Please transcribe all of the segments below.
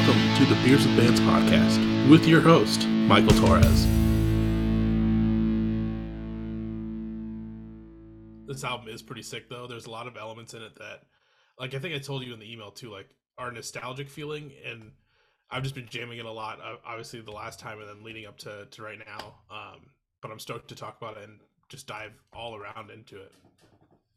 welcome to the Beers with Bands podcast with your host, Michael Torres. This album is pretty sick, though. There's a lot of elements in it that, like, I think I told you in the email too, like, are nostalgic feeling, and I've just been jamming it a lot. Obviously, the last time, and then leading up to, to right now. Um, but I'm stoked to talk about it and just dive all around into it.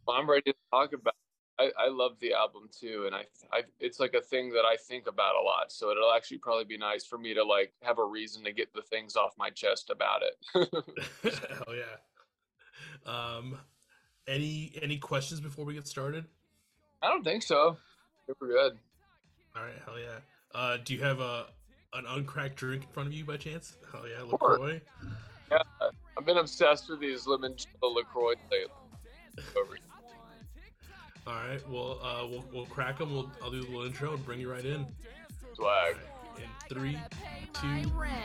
Well, I'm ready to talk about I, I love the album too, and I, I it's like a thing that I think about a lot. So it'll actually probably be nice for me to like have a reason to get the things off my chest about it. Hell yeah. Um, any any questions before we get started? I don't think so. Good. All right, hell yeah. Uh, do you have a an uncracked drink in front of you by chance? Hell yeah, Lacroix. Yeah, I've been obsessed with these lemon Lacroix lately. Over all right. Well, uh, we'll we'll crack them. We'll I'll do the little intro and bring you right in. Swag. In three, two.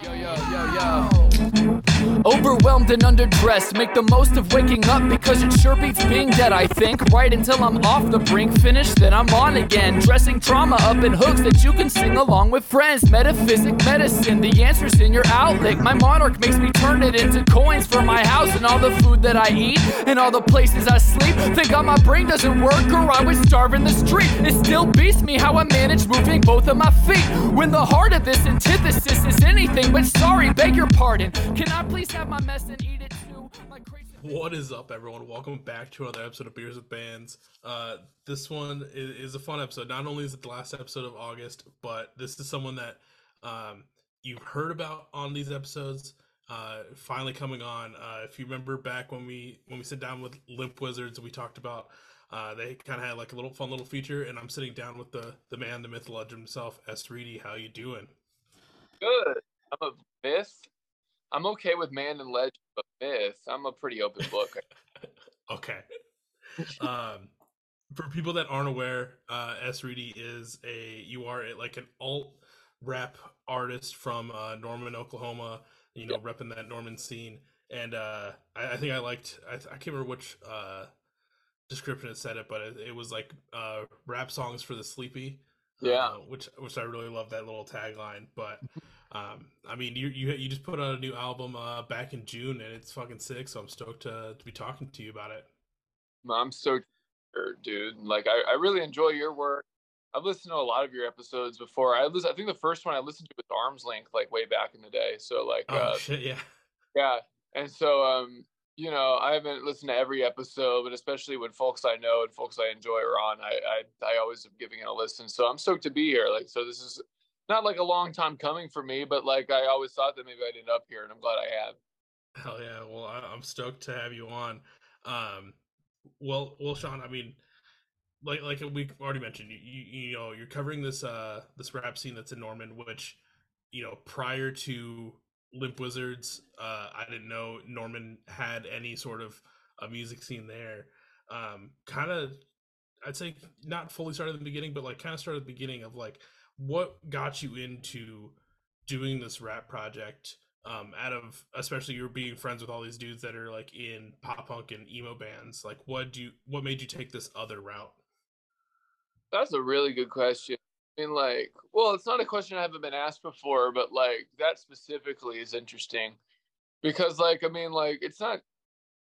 Yo yo yo yo. Overwhelmed and underdressed, make the most of waking up because it sure beats being dead, I think. Right until I'm off the brink, finished, then I'm on again. Dressing trauma up in hooks that you can sing along with friends. Metaphysic medicine, the answer's in your outlet. My monarch makes me turn it into coins for my house and all the food that I eat and all the places I sleep. Think on my brain doesn't work or I would starve in the street. It still beats me how I manage moving both of my feet. When the heart of this antithesis is anything but sorry, beg your pardon. Can I please have my mess and eat it too? What is up, everyone? Welcome back to another episode of Beers with Bands. Uh, this one is, is, a fun episode. Not only is it the last episode of August, but this is someone that um, you've heard about on these episodes. Uh, finally coming on. Uh, if you remember back when we when we sit down with Limp Wizards, we talked about uh, they kind of had like a little fun little feature, and I'm sitting down with the the man, the myth, the legend himself, S. Reidy. How you doing? Good. I'm a myth. I'm okay with man and legend, but myth, I'm a pretty open book. okay. um, for people that aren't aware, uh, S. Reidy is a you are a, like an alt rap artist from uh, Norman, Oklahoma. You know, yep. repping that Norman scene, and uh, I, I think I liked. I, I can't remember which uh, description it said it, but it, it was like uh, rap songs for the sleepy. Yeah, uh, which which I really love that little tagline. But um, I mean, you you you just put out a new album uh, back in June, and it's fucking sick. So I'm stoked to to be talking to you about it. I'm so dude. Like I, I really enjoy your work. I've listened to a lot of your episodes before. I listen, I think the first one I listened to was Arms Length, like way back in the day. So like, oh uh, shit, yeah, yeah. And so um, you know, I haven't listened to every episode, but especially when folks I know and folks I enjoy are on, I I, I always am giving it a listen. So I'm stoked to be here. Like, so this is not like a long time coming for me, but like I always thought that maybe I'd end up here, and I'm glad I have. Hell yeah! Well, I'm stoked to have you on. Um, well, well, Sean, I mean, like like we already mentioned, you you know you're covering this uh this rap scene that's in Norman, which you know prior to Limp Wizards. Uh, I didn't know Norman had any sort of a music scene there. Um, kind of, I'd say not fully started at the beginning, but like kind of started at the beginning of like what got you into doing this rap project. Um, out of especially you're being friends with all these dudes that are like in pop punk and emo bands. Like, what do you, what made you take this other route? That's a really good question mean, like, well, it's not a question I haven't been asked before, but like that specifically is interesting because, like, I mean, like, it's not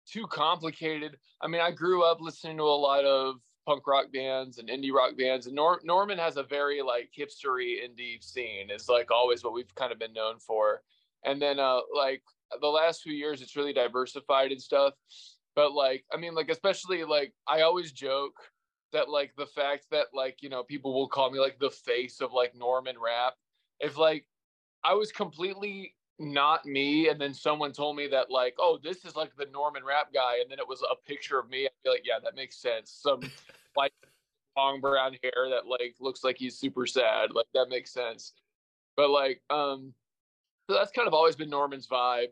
too complicated. I mean, I grew up listening to a lot of punk rock bands and indie rock bands, and Nor- Norman has a very like hipstery indie scene. It's like always what we've kind of been known for. And then, uh, like the last few years, it's really diversified and stuff. But like, I mean, like, especially like, I always joke that like the fact that like you know people will call me like the face of like Norman rap. If like I was completely not me, and then someone told me that like oh this is like the Norman rap guy, and then it was a picture of me, I'd be like yeah that makes sense. Some like long brown hair that like looks like he's super sad, like that makes sense. But like um, so that's kind of always been Norman's vibe.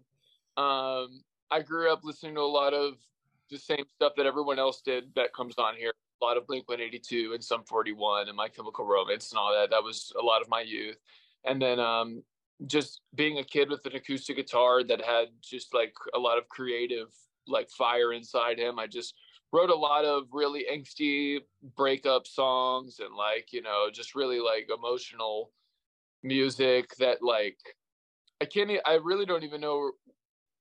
Um, I grew up listening to a lot of the same stuff that everyone else did that comes on here a lot of Blink 182 and Sum 41 and My Chemical Romance and all that. That was a lot of my youth. And then um, just being a kid with an acoustic guitar that had just like a lot of creative like fire inside him. I just wrote a lot of really angsty breakup songs and like, you know, just really like emotional music that like I can't I really don't even know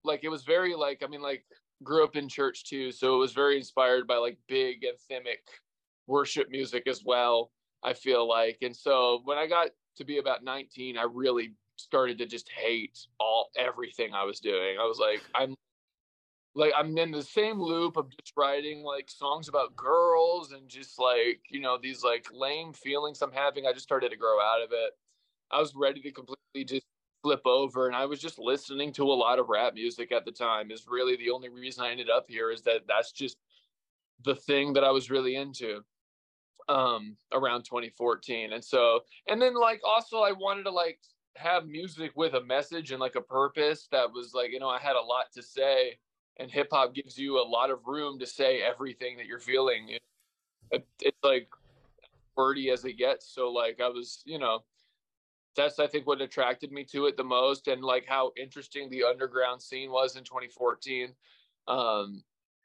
like it was very like I mean like grew up in church too so it was very inspired by like big anthemic worship music as well I feel like and so when I got to be about 19 I really started to just hate all everything I was doing I was like I'm like I'm in the same loop of just writing like songs about girls and just like you know these like lame feelings I'm having. I just started to grow out of it. I was ready to completely just flip over, and I was just listening to a lot of rap music at the time. Is really the only reason I ended up here. Is that that's just the thing that I was really into um around 2014 and so and then like also i wanted to like have music with a message and like a purpose that was like you know i had a lot to say and hip hop gives you a lot of room to say everything that you're feeling. It, it's like wordy as it gets. So like I was, you know, that's I think what attracted me to it the most, and like how interesting the underground scene was in 2014. Um,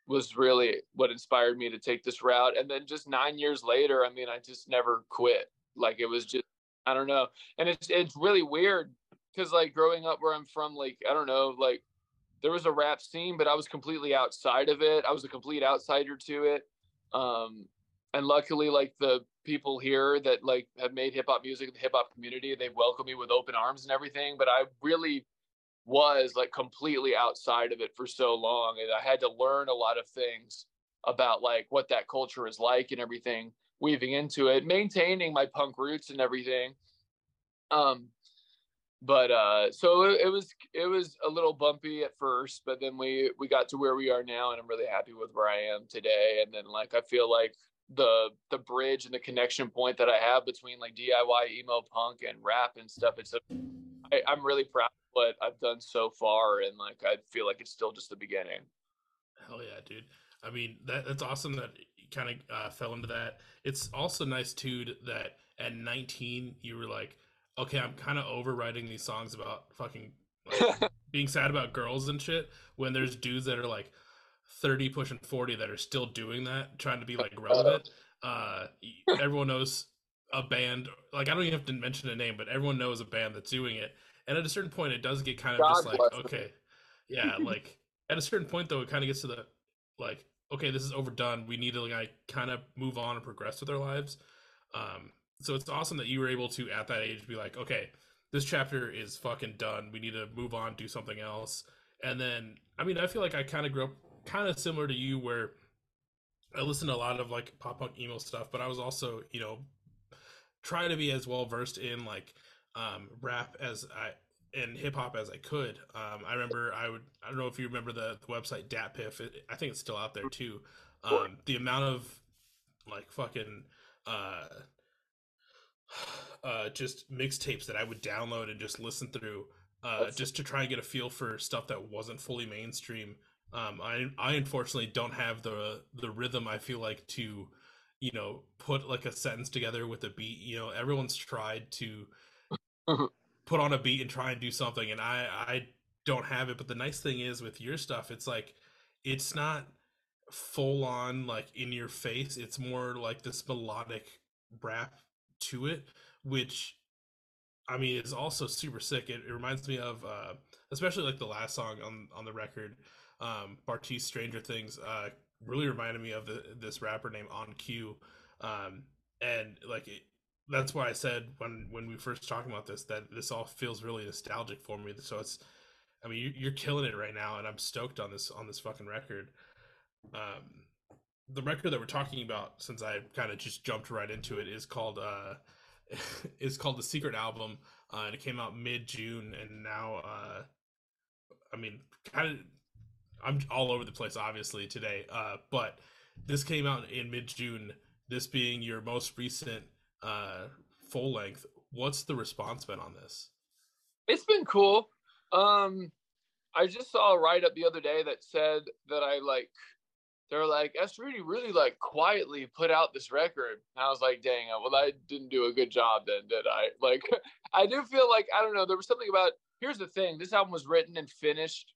was really what inspired me to take this route. And then just nine years later, I mean, I just never quit. Like it was just, I don't know. And it's it's really weird because like growing up where I'm from, like I don't know, like there was a rap scene, but I was completely outside of it. I was a complete outsider to it. Um, and luckily, like the people here that like have made hip hop music, the hip hop community, they welcome me with open arms and everything. But I really was like completely outside of it for so long, and I had to learn a lot of things about like what that culture is like and everything, weaving into it, maintaining my punk roots and everything. Um, but uh so it, it, was it was a little bumpy at first but then we we got to where we are now and i'm really happy with where i am today and then like i feel like the the bridge and the connection point that i have between like diy emo punk and rap and stuff it's a, I, i'm really proud of what i've done so far and like i feel like it's still just the beginning. Hell yeah dude. I mean that that's awesome that you kind of uh, fell into that. It's also nice too that at 19 you were like okay, I'm kind of overwriting these songs about fucking like, being sad about girls and shit when there's dudes that are like 30 pushing 40 that are still doing that, trying to be like relevant. Uh, everyone knows a band, like I don't even have to mention a name, but everyone knows a band that's doing it. And at a certain point, it does get kind of God just like, okay, yeah, like at a certain point though, it kind of gets to the like, okay, this is overdone. We need to like kind of move on and progress with our lives. Um, so it's awesome that you were able to at that age be like, okay, this chapter is fucking done. We need to move on, do something else. And then, I mean, I feel like I kind of grew up kind of similar to you, where I listened to a lot of like pop punk emo stuff, but I was also, you know, trying to be as well versed in like um, rap as I and hip hop as I could. Um, I remember I would I don't know if you remember the, the website DatPiff. It, I think it's still out there too. Um, the amount of like fucking uh, uh, just mixtapes that I would download and just listen through, uh, just to try and get a feel for stuff that wasn't fully mainstream. Um, I I unfortunately don't have the the rhythm. I feel like to, you know, put like a sentence together with a beat. You know, everyone's tried to put on a beat and try and do something, and I I don't have it. But the nice thing is with your stuff, it's like it's not full on like in your face. It's more like this melodic rap to it, which I mean is also super sick. It, it reminds me of uh, especially like the last song on on the record, um, Bartees Stranger Things. Uh, really reminded me of the, this rapper named OnCue, um, and like it, that's why I said when when we first talking about this that this all feels really nostalgic for me. So it's, I mean, you're killing it right now, and I'm stoked on this on this fucking record. Um, the record that we're talking about, since I kind of just jumped right into it, is called uh, is called the Secret Album, uh, and it came out mid June, and now, uh, I mean, kind of, I'm all over the place, obviously today, uh, but this came out in mid June. This being your most recent uh, full length, what's the response been on this? It's been cool. Um, I just saw a write up the other day that said that I like they're like, S. Rudy really like quietly put out this record. And I was like, dang well, I didn't do a good job then, did I? Like, I do feel like, I don't know, there was something about, here's the thing this album was written and finished,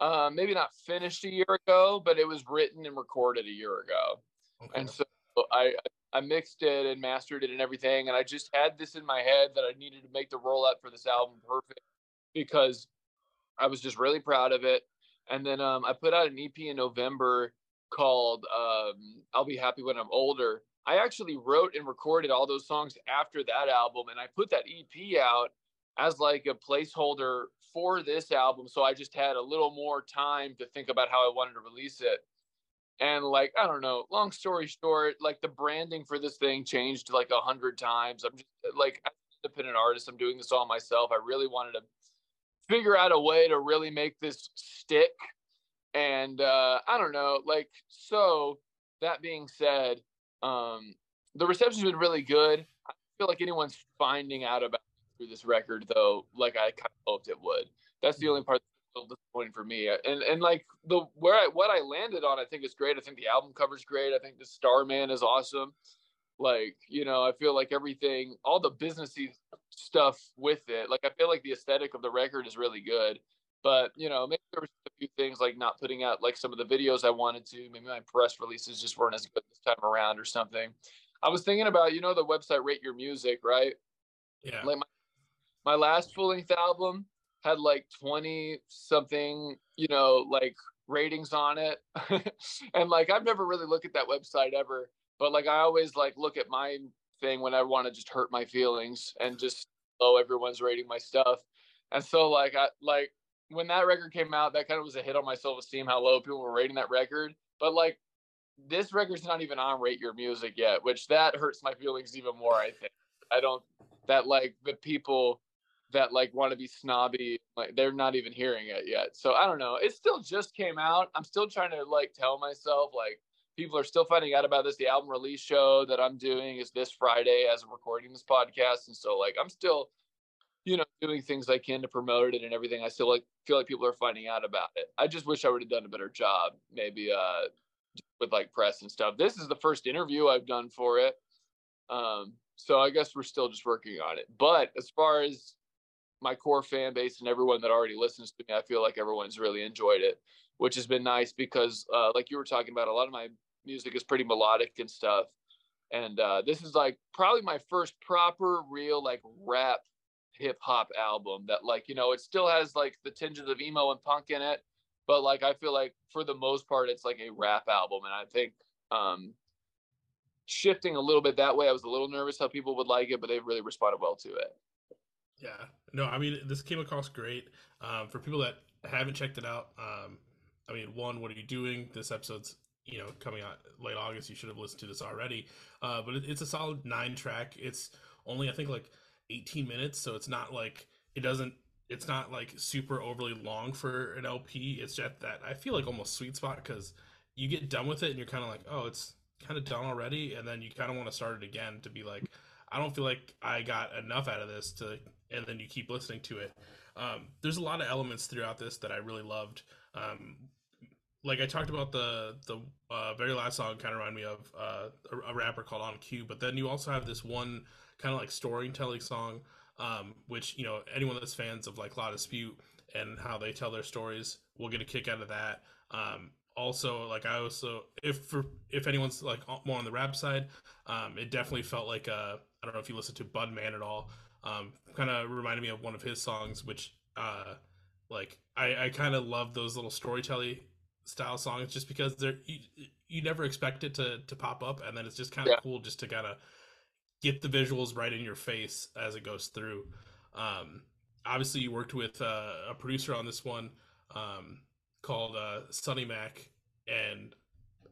uh, maybe not finished a year ago, but it was written and recorded a year ago. Okay. And so I I mixed it and mastered it and everything, and I just had this in my head that I needed to make the rollout for this album perfect because I was just really proud of it. And then um, I put out an EP in November called um, "I'll Be Happy When I'm Older." I actually wrote and recorded all those songs after that album, and I put that EP out as like a placeholder for this album. So I just had a little more time to think about how I wanted to release it. And like, I don't know, long story short, like the branding for this thing changed like a hundred times. I'm just like, I'm independent artist. I'm doing this all myself. I really wanted to figure out a way to really make this stick. And uh, I don't know, like, so that being said, um, the reception's been really good. I feel like anyone's finding out about through this record though, like I kind of hoped it would. That's the mm. only part that's disappointing for me. And and like the where I what I landed on, I think is great. I think the album cover's great. I think the Starman is awesome. Like you know, I feel like everything, all the businessy stuff with it. Like I feel like the aesthetic of the record is really good. But you know, maybe there was a few things like not putting out like some of the videos I wanted to. Maybe my press releases just weren't as good this time around or something. I was thinking about you know the website Rate Your Music, right? Yeah. Like my my last full length album had like 20 something, you know, like ratings on it. and like I've never really looked at that website ever, but like I always like look at my thing when I want to just hurt my feelings and just oh everyone's rating my stuff. And so like I like when that record came out, that kind of was a hit on my self-esteem how low people were rating that record. But like this record's not even on Rate Your Music yet, which that hurts my feelings even more, I think. I don't that like the people that like want to be snobby like they're not even hearing it yet. So i don't know. It still just came out. I'm still trying to like tell myself like people are still finding out about this. The album release show that i'm doing is this friday as i'm recording this podcast. And so like i'm still you know doing things i can to promote it and everything. I still like feel like people are finding out about it. I just wish i would have done a better job maybe uh with like press and stuff. This is the first interview i've done for it. Um so i guess we're still just working on it. But as far as my core fan base and everyone that already listens to me, I feel like everyone's really enjoyed it, which has been nice because, uh, like you were talking about, a lot of my music is pretty melodic and stuff. And uh, this is like probably my first proper, real, like rap hip hop album that, like, you know, it still has like the tinges of emo and punk in it. But like, I feel like for the most part, it's like a rap album. And I think um, shifting a little bit that way, I was a little nervous how people would like it, but they've really responded well to it. Yeah, no, I mean this came across great. Um, for people that haven't checked it out, um, I mean, one, what are you doing? This episode's you know coming out late August. You should have listened to this already. Uh, but it, it's a solid nine track. It's only I think like 18 minutes, so it's not like it doesn't. It's not like super overly long for an LP. It's just that I feel like almost sweet spot because you get done with it and you're kind of like, oh, it's kind of done already, and then you kind of want to start it again to be like, I don't feel like I got enough out of this to and then you keep listening to it. Um, there's a lot of elements throughout this that I really loved. Um, like I talked about the the uh, very last song kind of remind me of uh, a, a, rapper called OnCue, but then you also have this one kind of like storytelling song, um, which you know anyone that's fans of like La Dispute and how they tell their stories will get a kick out of that. Um, also, like I also if for if anyone's like more on the rap side, um, it definitely felt like uh, I don't know if you listen to Budman at all, um, kind of reminded me of one of his songs, which uh, like I, I kind of love those little storytelling style songs just because they're you, you never expect it to to pop up, and then it's just kind of yeah. cool just to kind of get the visuals right in your face as it goes through. Um, obviously, you worked with uh, a producer on this one um, called uh, Sonny Mac, and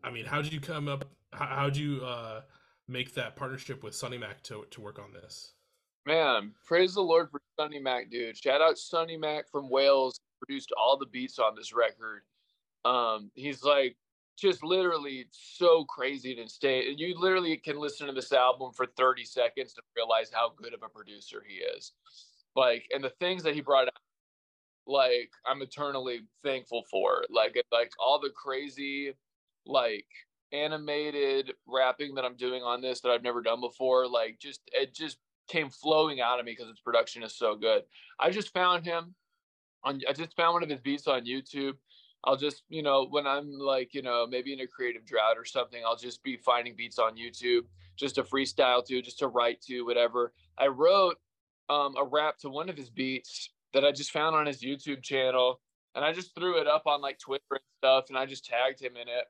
I mean, how did you come up? How did you uh, make that partnership with Sonny Mac to to work on this? Man, praise the Lord for Sonny Mac, dude. Shout out Sonny Mac from Wales, produced all the beats on this record. Um, he's like just literally so crazy and insane. You literally can listen to this album for 30 seconds to realize how good of a producer he is. Like, and the things that he brought out, like, I'm eternally thankful for. Like, like all the crazy, like, animated rapping that I'm doing on this that I've never done before. Like, just it just came flowing out of me because its production is so good. I just found him on. I just found one of his beats on YouTube, I'll just, you know, when I'm like, you know, maybe in a creative drought or something, I'll just be finding beats on YouTube, just to freestyle to, just to write to, whatever. I wrote um, a rap to one of his beats that I just found on his YouTube channel, and I just threw it up on like Twitter and stuff, and I just tagged him in it.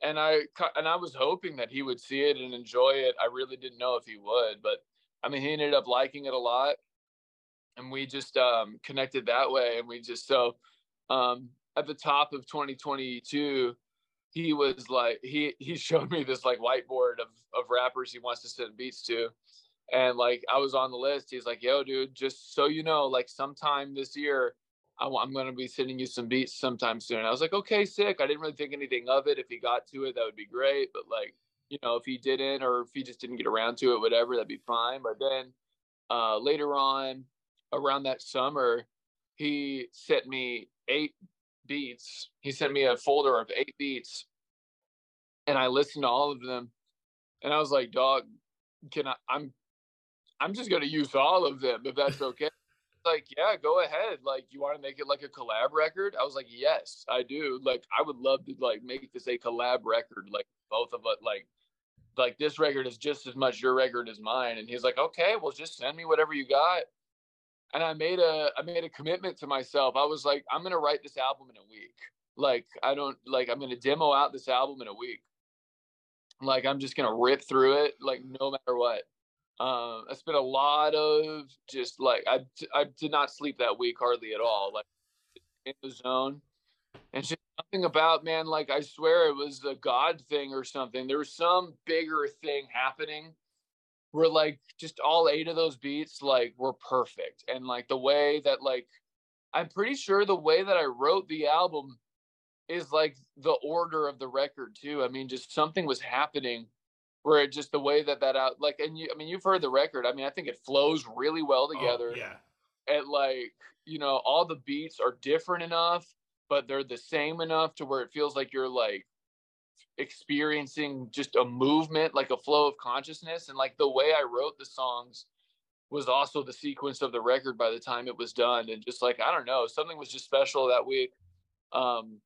And I and I was hoping that he would see it and enjoy it. I really didn't know if he would, but I mean, he ended up liking it a lot, and we just um, connected that way. And we just so um, at the top of 2022, he was like he he showed me this like whiteboard of of rappers he wants to send beats to, and like I was on the list. He's like, "Yo, dude, just so you know, like sometime this year." I'm going to be sending you some beats sometime soon. I was like, okay, sick. I didn't really think anything of it. If he got to it, that would be great. But like, you know, if he didn't or if he just didn't get around to it, whatever, that'd be fine. But then uh, later on, around that summer, he sent me eight beats. He sent me a folder of eight beats, and I listened to all of them. And I was like, "Dog, can I? I'm, I'm just gonna use all of them if that's okay." like, "Yeah, go ahead. Like, you want to make it like a collab record?" I was like, "Yes, I do. Like, I would love to like make this a collab record. Like, both of us. Like, like this record is just as much your record as mine. And he's like okay well just send me whatever you got. And i made a i made a commitment to myself. I was like i'm gonna write this album in a week. Like i don't like i'm gonna demo out this album in a week. Like i'm just gonna rip through it like no matter what. Um i spent a lot of just like i i did not sleep that week hardly at all like in the zone. And just something about man like i swear it was a god thing or something. There was some bigger thing happening where like just all eight of those beats like were perfect. And like the way that like i'm pretty sure the way that i wrote the album is like the order of the record too. I mean just something was happening where it just the way that that out like and you i mean you've heard the record. I mean i think it flows really well oh, together. oh, yeah. And like you know all the beats are different enough but they're the same enough to where it feels like you're like experiencing just a movement, like a flow of consciousness. And like the way I wrote the songs was also the sequence of the record by the time it was done. And just like, I don't know, something was just special that week. Um,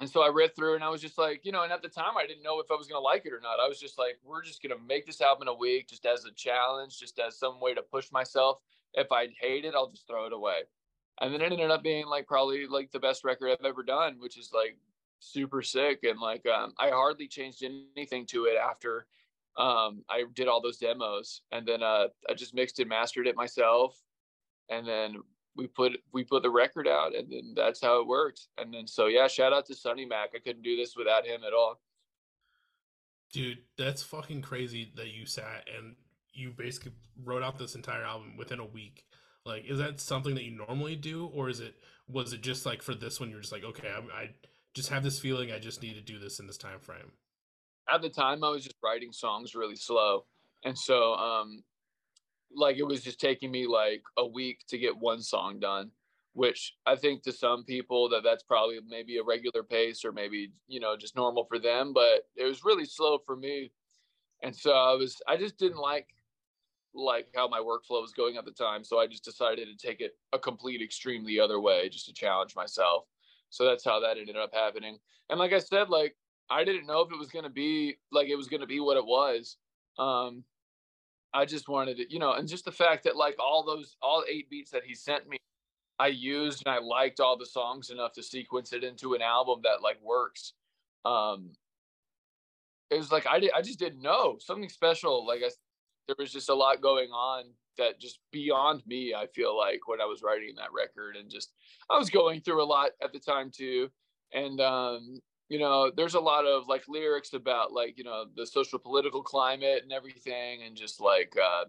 and so I read through and I was just like, you know, and at the time I didn't know if I was going to like it or not. I was just like, we're just going to make this album in a week just as a challenge, just as some way to push myself. If I hate it, I'll just throw it away and then it ended up being like probably like the best record I've ever done, which is like super sick. And like um, I hardly changed anything to it after um, I did all those demos, and then uh, I just mixed and mastered it myself, and then we put we put the record out, and then that's how it worked. And then so yeah, shout out to Sonny Mac. I couldn't do this without him at all. Dude, that's fucking crazy that you sat and you basically wrote out this entire album within a week. Like, is that something that you normally do, or is it was it just like for this one you're just like, okay, I, I just have this feeling I just need to do this in this time frame. At the time, I was just writing songs really slow, and so um, like it was just taking me like a week to get one song done which I think to some people that that's probably maybe a regular pace or maybe you know just normal for them, but it was really slow for me, and so I was I just didn't like like how my workflow was going at the time. So I just decided to take it a complete extreme the other way just to challenge myself. So that's how that ended up happening. And like I said, like I didn't know if it was going to be like it was going to be what it was. Um, I just wanted it, you know, and just the fact that like all those, all eight beats that he sent me, I used and I liked all the songs enough to sequence it into an album that like works. Um, it was like I did, I just didn't know something special. Like I there was just a lot going on that just beyond me i feel like when i was writing that record and just i was going through a lot at the time too. And um you know there's a lot of like lyrics about like you know the social political climate and everything and just like uh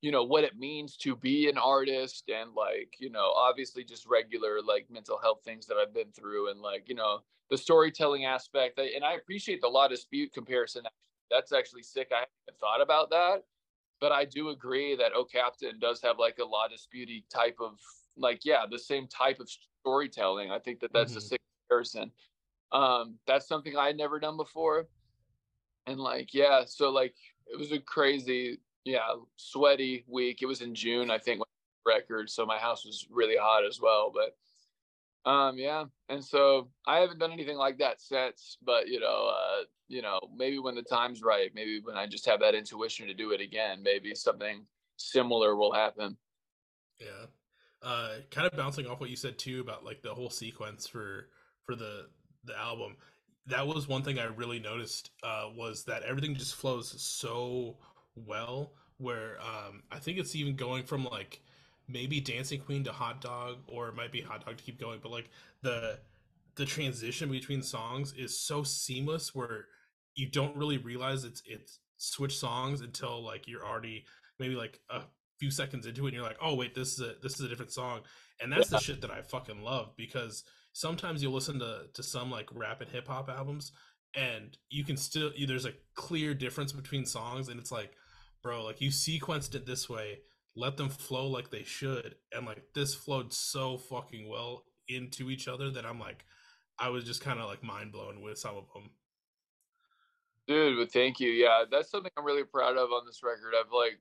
you know what it means to be an artist and like you know obviously just regular like mental health things that i've been through and like you know the storytelling aspect. And i appreciate the La Dispute comparison. That's actually sick. I haven't thought about that but I do agree that Oh Captain does have like a La Disputey type of like yeah the same type of storytelling. I think that that's mm-hmm. a sick comparison. Um, that's something I had never done before, and like yeah, so like it was a crazy yeah sweaty week. It was in June I think record, so my house was really hot as well. But Um, yeah, and so I haven't done anything like that since. But you know, uh, you know, maybe when the time's right, maybe when I just have that intuition to do it again, maybe something similar will happen. Yeah. Uh, kind of bouncing off what you said too about like the whole sequence for for the the album. That was one thing I really noticed uh, was that everything just flows so well. Where um, I think it's even going from like maybe Dancing Queen to Hot Dog, or it might be Hot Dog to keep going. But like the the transition between songs is so seamless where you don't really realize it's it's switch songs until like you're already maybe like a few seconds into it and you're like, oh wait, this is a this is a different song. And that's yeah. the shit that I fucking love because sometimes you'll listen to to some like rap and hip hop albums and you can still there's a clear difference between songs and it's like, bro, like you sequenced it this way let them flow like they should and like this flowed so fucking well into each other that i'm like i was just kind of like mind blown with some of them dude but thank you. Yeah that's something i'm really proud of on this record. I've like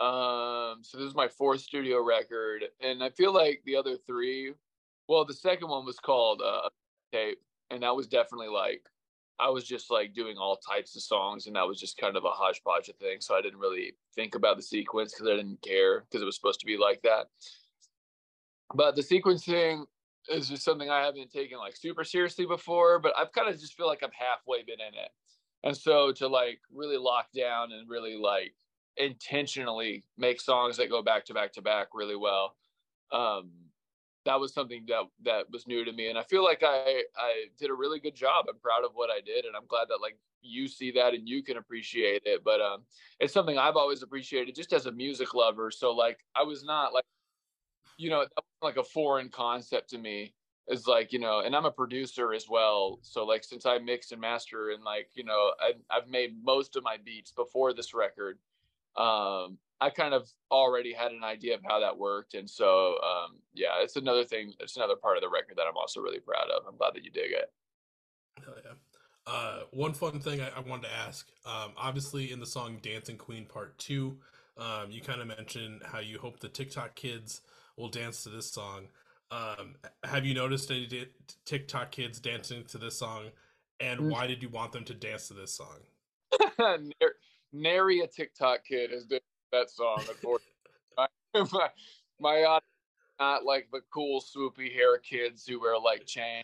um so this is my fourth studio record and i feel like the other three well the second one was called uh tape and that was definitely like I was just like doing all types of songs, and that was just kind of a hodgepodge of things. So I didn't really think about the sequence because I didn't care because it was supposed to be like that. But the sequencing is just something I haven't taken like super seriously before, but I've kind of just feel like I've halfway been in it. And so to like really lock down and really like intentionally make songs that go back to back to back really well. Um, that was something that that was new to me and i feel like i i did a really good job. I'm proud of what i did and i'm glad that like you see that and you can appreciate it but um it's something i've always appreciated just as a music lover so like i was not like you know like a foreign concept to me. Is like you know and i'm a producer as well so like since i mix and master and like you know I, i've made most of my beats before this record um I kind of already had an idea of how that worked, and so um, yeah, it's another thing. It's another part of the record that I'm also really proud of. I'm glad that you dig it. Hell yeah. Uh, one fun thing I, I wanted to ask. Um, obviously, in the song "Dancing Queen" Part Two, um, you kind of mentioned how you hope the TikTok kids will dance to this song. Um, have you noticed any d- TikTok kids dancing to this song, and mm. why did you want them to dance to this song? Nary a TikTok kid has been that song. my my, my not like the cool swoopy hair kids who wear like chain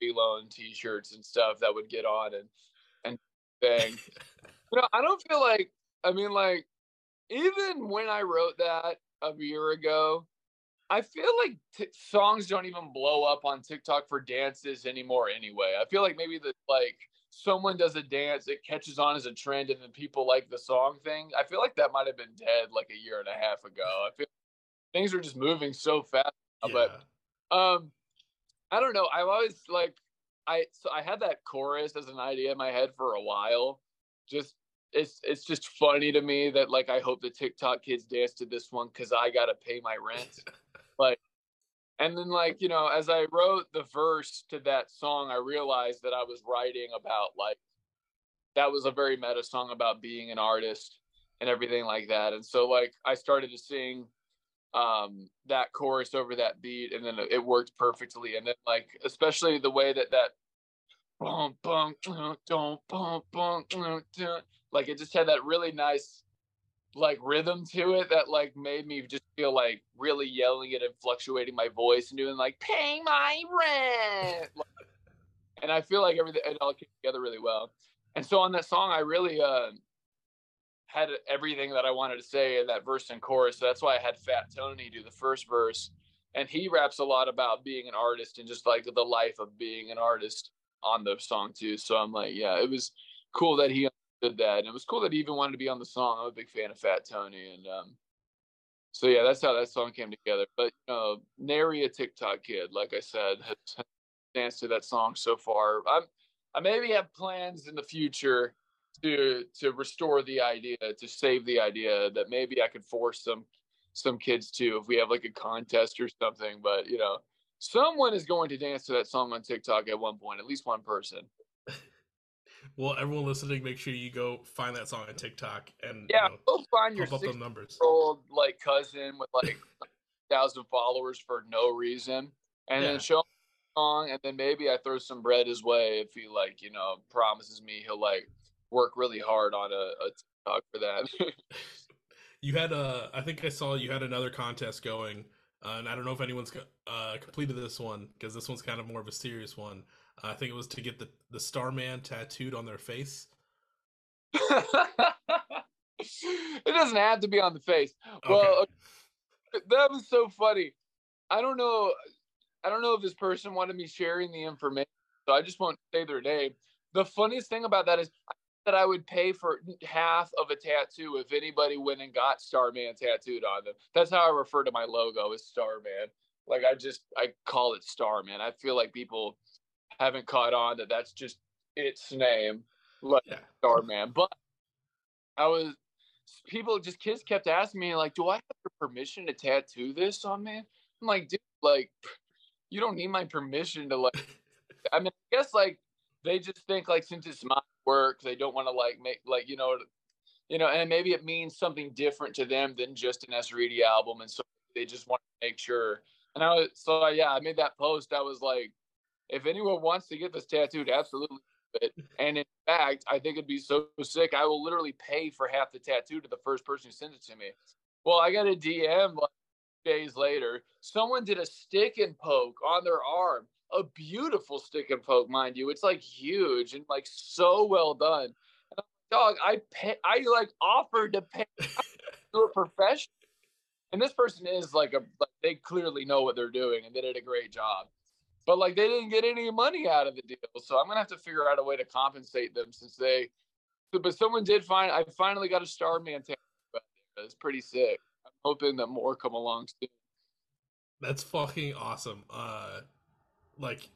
below t-shirts and stuff that would get on and and thing. you know, I don't feel like I mean like even when I wrote that a year ago, I feel like t- songs don't even blow up on TikTok for dances anymore anyway. I feel like maybe the like someone does a dance, it catches on as a trend, and then people like the song thing. I feel like that might have been dead like a year and a half ago. I feel things are just moving so fast. Yeah. But um, I don't know. I've always like I so I had that chorus as an idea in my head for a while. Just it's it's just funny to me that like I hope the TikTok kids dance to this one because I gotta pay my rent. like and then like you know as i wrote the verse to that song i realized that i was writing about like that was a very meta song about being an artist and everything like that. And so like i started to sing um that chorus over that beat and then it worked perfectly. And then like especially the way that that boom don't boom boom like it just had that really nice like rhythm to it that like made me just feel like really yelling it and fluctuating my voice and doing like pay my rent. And i feel like everything it all came together really well. And so on that song i really uh had everything that i wanted to say in that verse and chorus so that's why i had fat tony do the first verse. And he raps a lot about being an artist and just like the life of being an artist on the song too. So i'm like yeah it was cool that he did that, and it was cool that he even wanted to be on the song. I'm a big fan of Fat Tony, and um, so yeah, that's how that song came together. But know, nary a TikTok kid, like I said, has danced to that song so far. I'm, I maybe have plans in the future to to restore the idea, to save the idea that maybe I could force some some kids to if we have like a contest or something. But you know, someone is going to dance to that song on TikTok at one point, at least one person well, everyone listening, make sure you go find that song on TikTok and yeah, you know, go find your six numbers. old like cousin with like thousand followers for no reason and Yeah. then show him the song, and then maybe I throw some bread his way if he like you know promises me he'll like work really hard on a, a TikTok for that. You had uh I think I saw you had another contest going, uh, and I don't know if anyone's uh, completed this one because this one's kind of more of a serious one. I think it was to get the the Starman tattooed on their face. it doesn't have to be on the face. Okay. Well, that was so funny. I don't know. I don't know if this person wanted me sharing the information, so I just won't say their name. The funniest thing about that is that I would pay for half of a tattoo if anybody went and got Starman tattooed on them. That's how I refer to my logo as Starman. Like I just I call it Starman. I feel like people haven't caught on that that's just its name, like yeah. Starman. But I was people just kids kept asking me like, "Do I have your permission to tattoo this on me?" I'm like, "Dude, like, you don't need my permission to like." I mean, I guess like they just think like since it's my work, they don't want to like make like you know, you know, and maybe it means something different to them than just an S Reidy album, and so they just want to make sure. And I was so yeah, I made that post. I was like, if anyone wants to get this tattooed, absolutely. it. And in fact, I think it'd be so sick. I will literally pay for half the tattoo to the first person who sends it to me. Well, I got a DM like days later. Someone did a stick and poke on their arm. A beautiful stick and poke, mind you. It's like huge and like so well done. Like, Dog, I pay. I like offered to pay to a professional. And this person is like a. Like, they clearly know what they're doing, and they did a great job. But like they didn't get any money out of the deal, so I'm gonna have to figure out a way to compensate them since they. But someone did find. I finally got a Starman tattoo. out. It's pretty sick. I'm hoping that more come along soon. That's fucking awesome. Uh like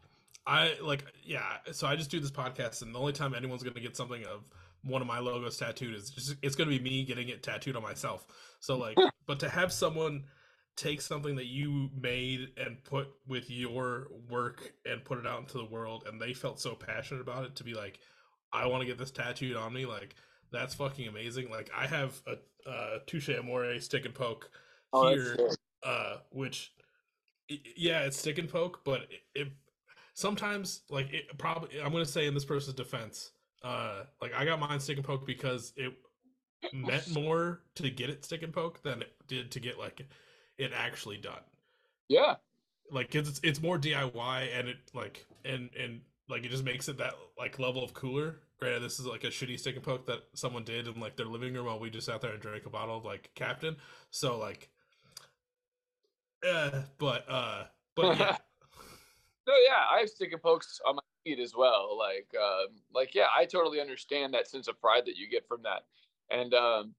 I like yeah, so I just do this podcast and the only time anyone's to get something of one of my logos tattooed is just it's to be me getting it tattooed on myself. So like but to have someone take something that you made and put with your work and put it out into the world and they felt so passionate about it to be like I want to get this tattooed on me like that's fucking amazing. Like I have a uh touche amore stick and poke Oh, here uh which yeah it's stick and poke but it, it sometimes like it probably i'm gonna say in this person's defense uh like i got mine stick and poke because it meant more to get it stick and poke than it did to get like it actually done Yeah. like 'cause it's it's more diy and it like and and like it just makes it that like level of cooler granted this is like a shitty stick and poke that someone did in like their living room while we just sat there and drank a bottle of like captain so like uh but uh but yeah No, yeah, I have stick and pokes on my feet as well. Like, um, like yeah, I totally understand that sense of pride that you get from that. And um,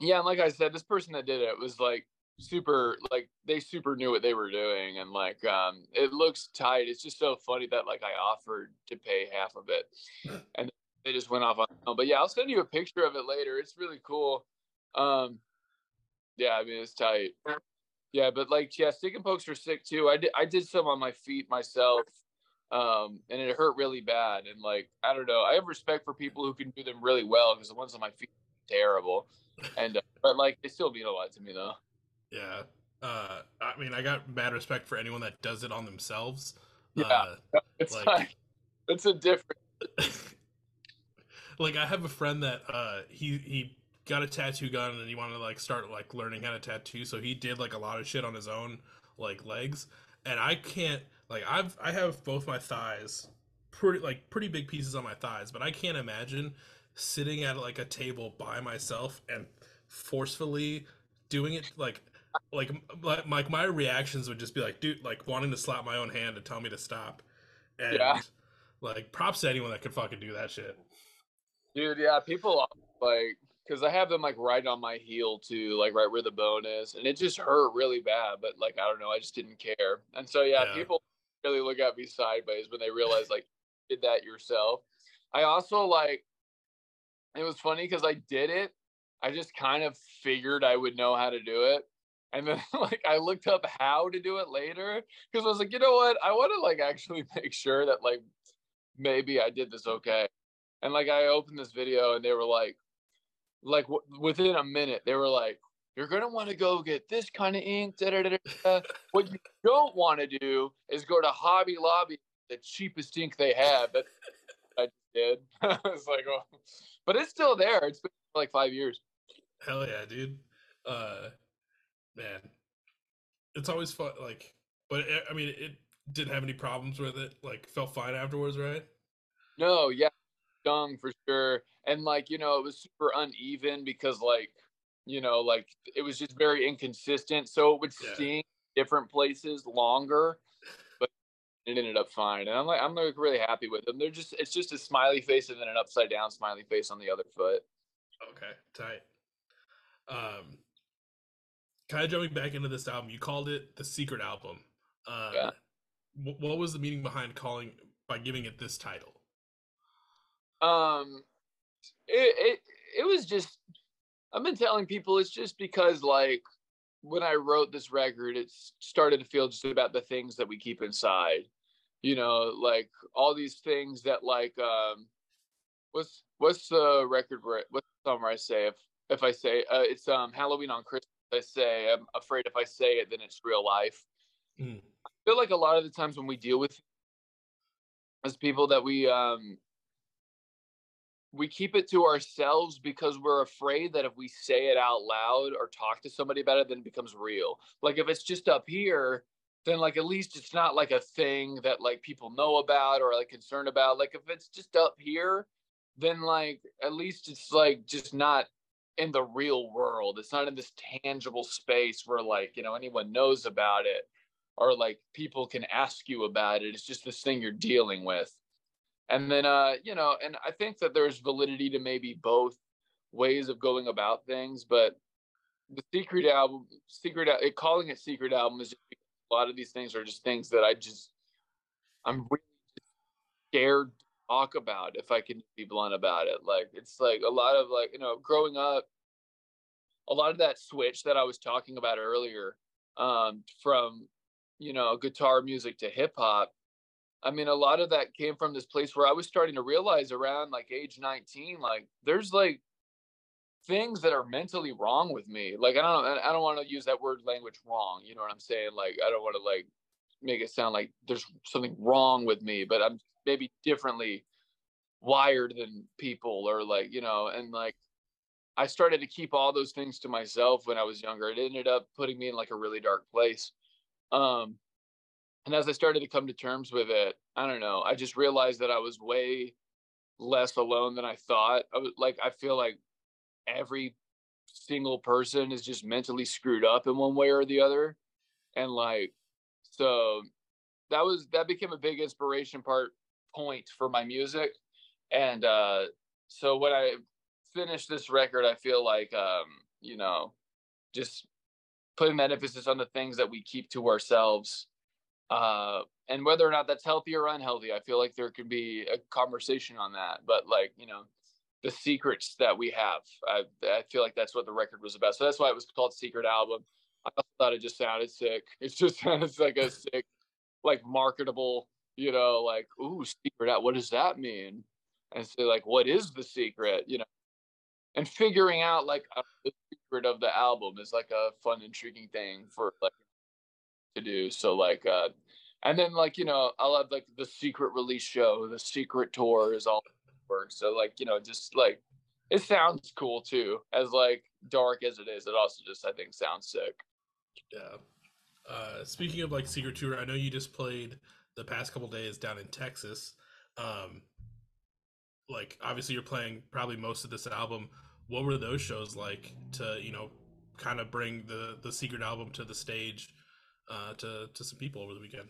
yeah, and like I said, this person that did it was like super, like they super knew what they were doing, and like um, it looks tight. It's just so funny that like I offered to pay half of it, and they just went off on. But yeah, I'll send you a picture of it later. It's really cool. Um, yeah, I mean it's tight. Yeah, but like yeah, stick and pokes are sick too. I did I did some on my feet myself. Um, and it hurt really bad. And like I don't know, I have respect for people who can do them really well because the ones on my feet are terrible. And uh, but like they still mean a lot to me though. Yeah. Uh i mean i got mad respect for anyone that does it on themselves. Yeah. uh, It's Like- like, it's a different like I have a friend that uh he he got a tattoo gun and he wanted to like start like learning how to tattoo. So he did like a lot of shit on his own like legs. And I can't like I've I have both my thighs pretty like pretty big pieces on my thighs but I can't imagine sitting at like a table by myself and forcefully doing it like like like my, reactions would just be like dude like wanting to slap my own hand and tell me to stop and Yeah. like props to anyone that could fucking do that shit dude, yeah, people like because I have them like right on my heel too, like right where the bone is, and it just hurt really bad. But like I don't know, I just didn't care. And so yeah, Yeah. people really look at me sideways when they realize like you did that yourself. I also like it was funny because I did it. I just kind of figured I would know how to do it. And then like I looked up how to do it later because I was like, you know what? I want to like actually make sure that like maybe I did this okay. And like I opened this video and they were like, like w- within a minute they were like, you're gonna want to go get this kind of ink. Da, da, da, what you don't want to do is go to Hobby Lobby, the cheapest ink they have. I did. I was like, oh. but it's still there. It's been like five years. Hell yeah, dude. Uh, man, it's always fun. Like, but it, I mean, it didn't have any problems with it. Like, felt fine afterwards, right? No, yeah, stung for sure. And like, you know, it was super uneven because like, you know, like it was just very inconsistent. So it would Yeah. sting different places longer, but it ended up fine. And I'm like, I'm like really happy with them. They're just, it's just a smiley face and then an upside down smiley face on the other foot. Okay, tight. Um, kind of jumping back into this album, you called it the secret album. Uh, Yeah. wh- what was the meaning behind calling by giving it this title? Um, it, it, it was just, I've been telling people it's just because like when I wrote this record, it started to feel just about the things that we keep inside, you know, like all these things that like, um, what's, what's the record where, what's the song where I say, if, if I say, uh, it's, um, Halloween on Christmas, I say, I'm afraid if I say it, then it's real life. Mm. I feel like a lot of the times when we deal with as people that we, um, we keep it to ourselves because we're afraid that if we say it out loud or talk to somebody about it, then it becomes real. Like if it's just up here, then like at least it's not like a thing that like people know about or like concerned about. Like if it's just up here, then like at least it's like just not in the real world. It's not in this tangible space where like, you know, anyone knows about it or like people can ask you about it. It's just this thing you're dealing with and then uh you know and i think that there's validity to maybe both ways of going about things but the secret album secret it, calling it secret album is a lot of these things are just things that i just i'm really scared talk about if i can be blunt about it like it's like a lot of like you know growing up a lot of that switch that i was talking about earlier um from you know guitar music to hip hop I mean, a lot of that came from this place where I was starting to realize around like age 19, like there's like things that are mentally wrong with me. Like I don't, I don't want to use that word language wrong. You know what I'm saying? Like I don't want to like make it sound like there's something wrong with me, but I'm maybe differently wired than people or like you know, and like I started to keep all those things to myself when I was younger. It ended up putting me in like a really dark place. Um, and as I started to come to terms with it, I don't know. I just realized that I was way less alone than I thought. I was like, I feel like every single person is just mentally screwed up in one way or the other, and like, so that was that became a big inspiration part point for my music, and uh, so when I finished this record, I feel like, um, you know, just putting that emphasis on the things that we keep to ourselves uh and whether or not that's healthy or unhealthy i feel like there could be a conversation on that. But like you know the secrets that we have i i feel like that's what the record was about. So that's why it was called secret album. I thought it just sounded sick. It just sounds like a sick like marketable you know like ooh secret out what does that mean and so like what is the secret you know and figuring out like the secret of the album is like a fun intriguing thing for like to do. So like uh and then like, you know, I'll have like the secret release show, the secret tour is all work. So like, you know, just like it sounds cool too. As like dark as it is, it also just I think sounds sick. Yeah. Uh, speaking of like secret tour, I know you just played the past couple days down in Texas. Um, like obviously you're playing probably most of this album. What were those shows like to you know kind of bring the the secret album to the stage uh, to to some people over the weekend?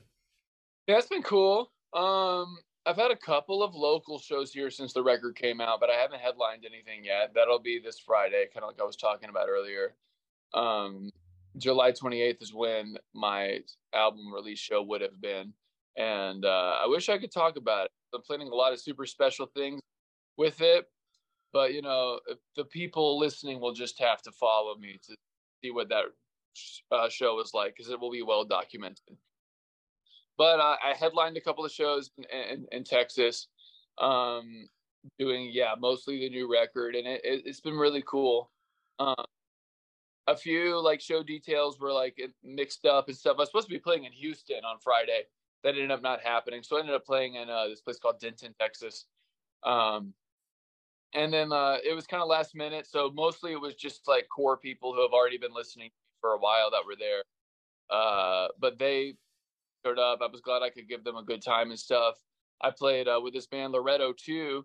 Yeah, it's been cool. Um I've had a couple of local shows here since the record came out, but I haven't headlined anything yet. That'll be this Friday, kind of like I was talking about earlier. Um, July 28th is when my album release show would have been. And uh, I wish I could talk about it. I'm planning a lot of super special things with it. But, you know, the people listening will just have to follow me to see what that uh, show is like because it will be well documented but uh, I headlined a couple of shows in, in, in Texas, um, doing yeah mostly the new record, and it, it, has been really cool. Um, a few like show details were like mixed up and stuff. I was supposed to be playing in Houston on Friday. That ended up not happening. So I ended up playing in uh, this place called Denton, Texas. Um, and then uh, it was kind of last minute. So mostly it was just like core people who have already been listening for a while that were there. Uh, but they showed up. I was glad I could give them a good time and stuff. I played uh, with this band Loretto too,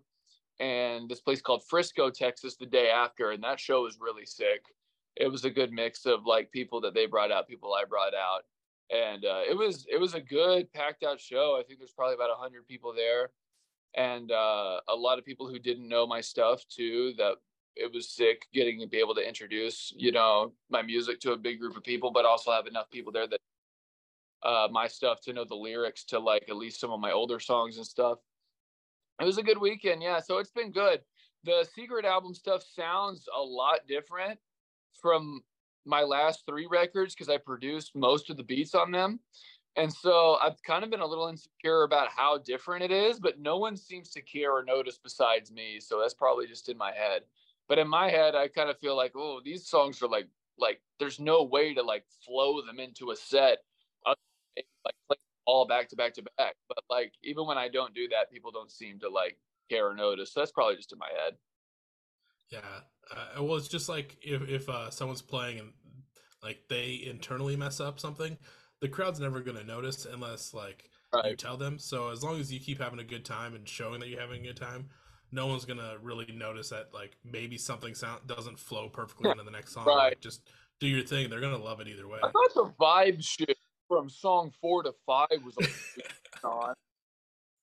and this place called Frisco, Texas, the day after, and that show was really sick. It was a good mix of like people that they brought out, people I brought out, and uh, it was it was a good packed out show. I think there's probably about hundred people there, and uh, a lot of people who didn't know my stuff too. That it was sick getting to be able to introduce you know my music to a big group of people, but also have enough people there that uh, my stuff to know the lyrics to like at least some of my older songs and stuff. It was a good weekend, yeah. So it's been good. The secret album stuff sounds a lot different from my last three records because I produced most of the beats on them. And so I've kind of been a little insecure about how different it is, but no one seems to care or notice besides me. So that's probably just in my head. But in my head, I kind of feel like, oh, these songs are like like there's no way to like flow them into a set like play all back to back to back. But like even when I don't do that, people don't seem to like care or notice. So that's probably just in my head. Yeah. Uh, well, it's just like if if uh, someone's playing and like they internally mess up something, the crowd's never going to notice unless like right. you tell them. So as long as you keep having a good time and showing that you're having a good time, no one's gonna really notice that like maybe something sound doesn't flow perfectly into the next song. Right. Like, just do your thing. They're gonna love it either way. I thought the vibe shit from song four to five was on.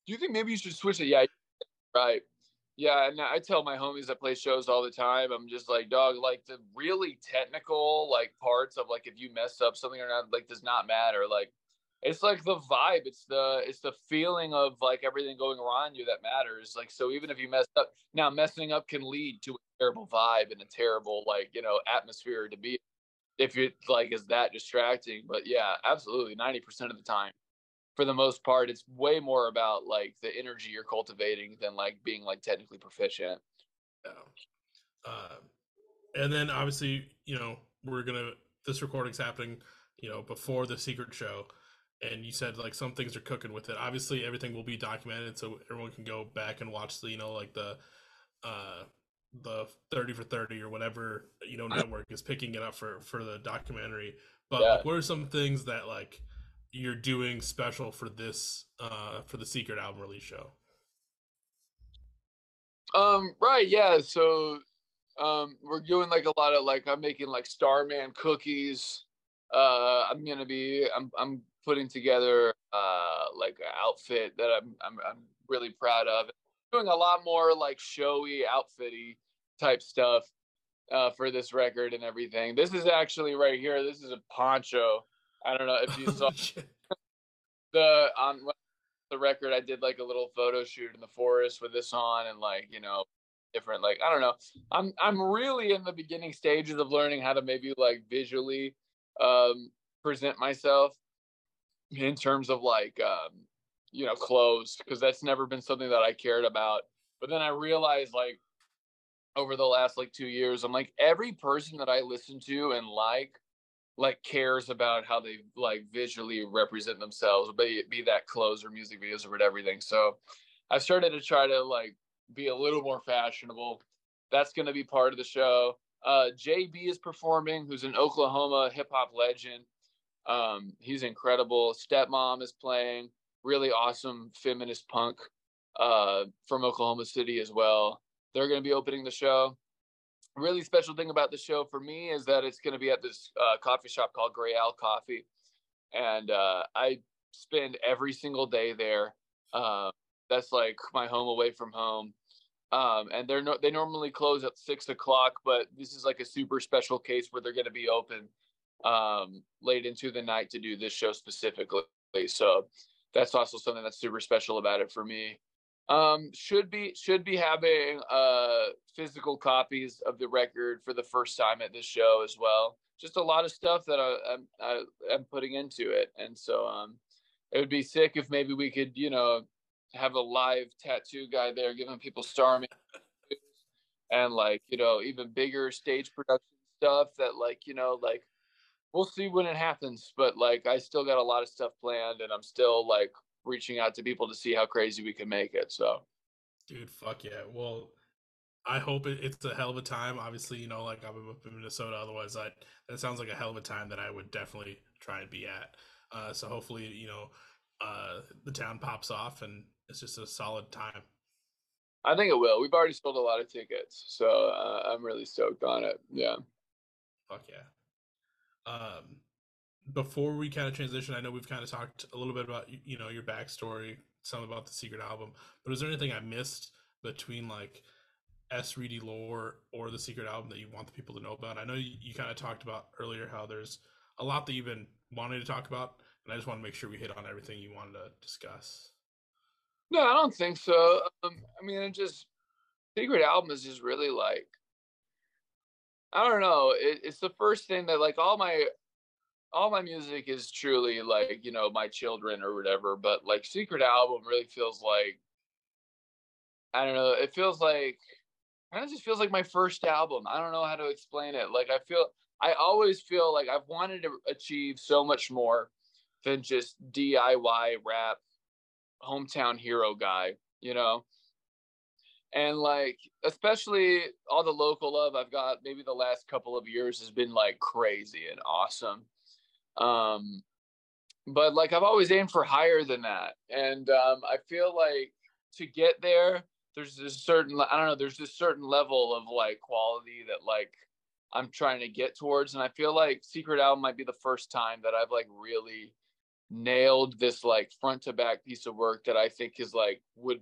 Do you think maybe you should switch it? Yeah, right. Yeah, and I tell my homies that play shows all the time. I'm just like, dog, like the really technical like parts of like if you mess up something or not, like does not matter. Like it's like the vibe. It's the it's the feeling of like everything going around you that matters. Like so, even if you mess up, now messing up can lead to a terrible vibe and a terrible like you know atmosphere to be if it like is that distracting. But yeah, absolutely, ninety percent of the time, for the most part, it's way more about like the energy you're cultivating than like being like technically proficient. Yeah. Uh, and then obviously, you know, we're gonna this recording's happening, you know, before the secret show. And you said like some things are cooking with it. Obviously, everything will be documented, so everyone can go back and watch the, you know, like the uh the 30 for 30 or whatever you know network is picking it up for for the documentary but yeah. like, what are some things that like you're doing special for this uh for the secret album release show um right yeah so um we're doing like a lot of like i'm making like starman cookies uh i'm gonna be i'm i'm putting together uh like an outfit that i'm i'm, I'm really proud of doing a lot more like showy, outfitty type stuff uh, for this record and everything. This is actually right here. This is a poncho. I don't know if you saw the on the record. I did like a little photo shoot in the forest with this on, and like you know, different. Like I don't know. I'm I'm really in the beginning stages of learning how to maybe like visually um, present myself in terms of like um, you know, clothes because that's never been something that I cared about. But then I realized like over the last like two years, I'm like every person that I listen to and like like cares about how they like visually represent themselves, be be that clothes or music videos or whatever everything. So I've started to try to like be a little more fashionable. That's gonna be part of the show. Uh JB is performing, who's an Oklahoma hip hop legend. Um, he's incredible. Stepmom is playing really awesome feminist punk uh, from Oklahoma City as well. They're going to be opening the show. Really special thing about the show for me is that it's going to be at this uh, coffee shop called Gray Owl Coffee, and uh, I spend every single day there. Uh, that's like my home away from home. Um, and they're no, they normally close at six o'clock, but this is like a super special case where they're going to be open um, late into the night to do this show specifically. So that's also something that's super special about it for me. Um, should be should be having uh physical copies of the record for the first time at this show as well. Just a lot of stuff that I, I'm I, am putting into it, and so um, it would be sick if maybe we could you know have a live tattoo guy there giving people starman and like you know even bigger stage production stuff that like you know like we'll see when it happens but like i still got a lot of stuff planned and i'm still like reaching out to people to see how crazy we can make it so dude fuck yeah well i hope it, it's a hell of a time obviously you know like i'm up in minnesota otherwise I, that sounds like a hell of a time that i would definitely try and be at uh, so hopefully you know uh, the town pops off and it's just a solid time I think it will. We've already sold a lot of tickets, so uh, I'm really stoked on it. Yeah. Fuck yeah. Um, before we kind of transition, I know we've kind of talked a little bit about you know your backstory, some about the secret album, but is there anything I missed between like S Reidy lore or the secret album that you want the people to know about? I know you, you kind of talked about earlier how there's a lot that you've been wanting to talk about, and I just want to make sure we hit on everything you wanted to discuss. No, I don't think so. Um, I mean, it just Secret Album is just really like I don't know. It, it's the first thing that like all my all my music is truly like you know my children or whatever. But like Secret Album really feels like I don't know. It feels like kind of just feels like my first album. I don't know how to explain it. Like I feel I always feel like I've wanted to achieve so much more than just DIY rap hometown hero guy, you know? And like, especially all the local love I've got maybe the last couple of years has been like crazy and awesome. Um, but like, I've always aimed for higher than that. And um, I feel like to get there, there's a certain, I don't know, there's this certain level of like quality that like I'm trying to get towards. And I feel like Secret Album might be the first time that I've like really nailed this like front to back piece of work that I think is like would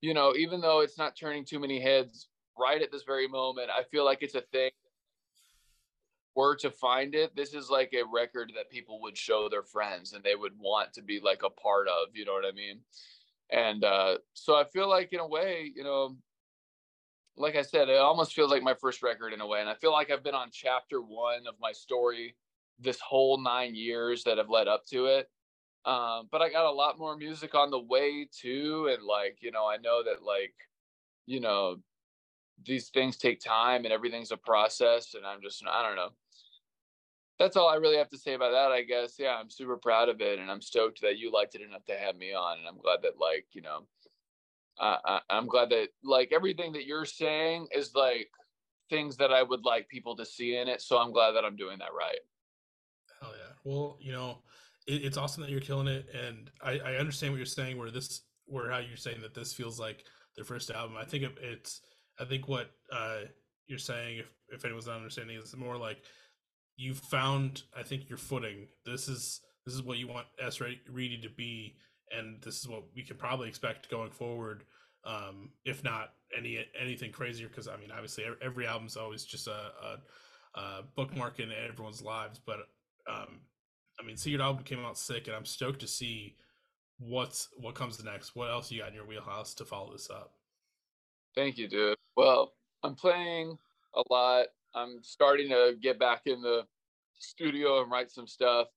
you know even though it's not turning too many heads right at this very moment I feel like it's a thing were to find it this is like a record that people would show their friends and they would want to be like a part of you know what I mean and uh so I feel like in a way you know like I said it almost feels like my first record in a way and I feel like I've been on chapter 1 of my story this whole nine years that have led up to it. Um, but I got a lot more music on the way too. And like, you know, I know that like, you know, these things take time and everything's a process. And I'm just, I don't know. That's all I really have to say about that, I guess. Yeah, I'm super proud of it. And I'm stoked that you liked it enough to have me on. And I'm glad that, like, you know, I, I'm glad that, like, everything that you're saying is like things that I would like people to see in it. So I'm glad that I'm doing that right. Hell yeah. Well, you know, it, it's awesome that you're killing it, and I, I understand what you're saying. Where this, where how you're saying that this feels like their first album. I think it, it's, I think what uh, you're saying, if if anyone's not understanding, is more like you found. I think your footing. This is this is what you want S Reidy to be, and this is what we can probably expect going forward. Um, if not any anything crazier, because I mean, obviously, every album's always just a, a, a bookmark in everyone's lives, but um, I mean, Secret album came out sick, and I'm stoked to see what's what comes next. What else you got in your wheelhouse to follow this up? Thank you, dude. Well, I'm playing a lot. I'm starting to get back in the studio and write some stuff.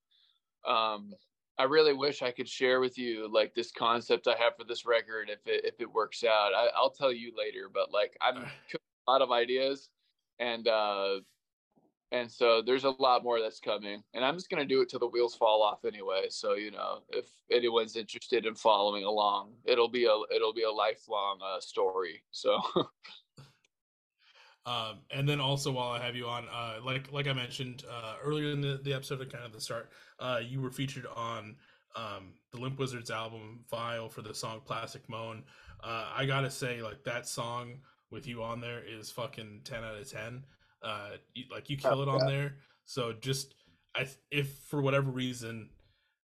Um, I really wish I could share with you like this concept I have for this record if it if it works out. I, will tell you later, but like I'm a lot of ideas, and uh, and so there's a lot more that's coming and i'm just going to do it till the wheels fall off anyway so you know if anyone's interested in following along it'll be a it'll be a lifelong uh, story so um, and then also while i have you on uh, like like i mentioned uh, earlier in the, the episode kind of the start uh, you were featured on um, the limp wizards album Vile for the song plastic moan uh, i gotta say like that song with you on there is fucking 10 out of 10 uh, like you kill it on there. So just I if for whatever reason,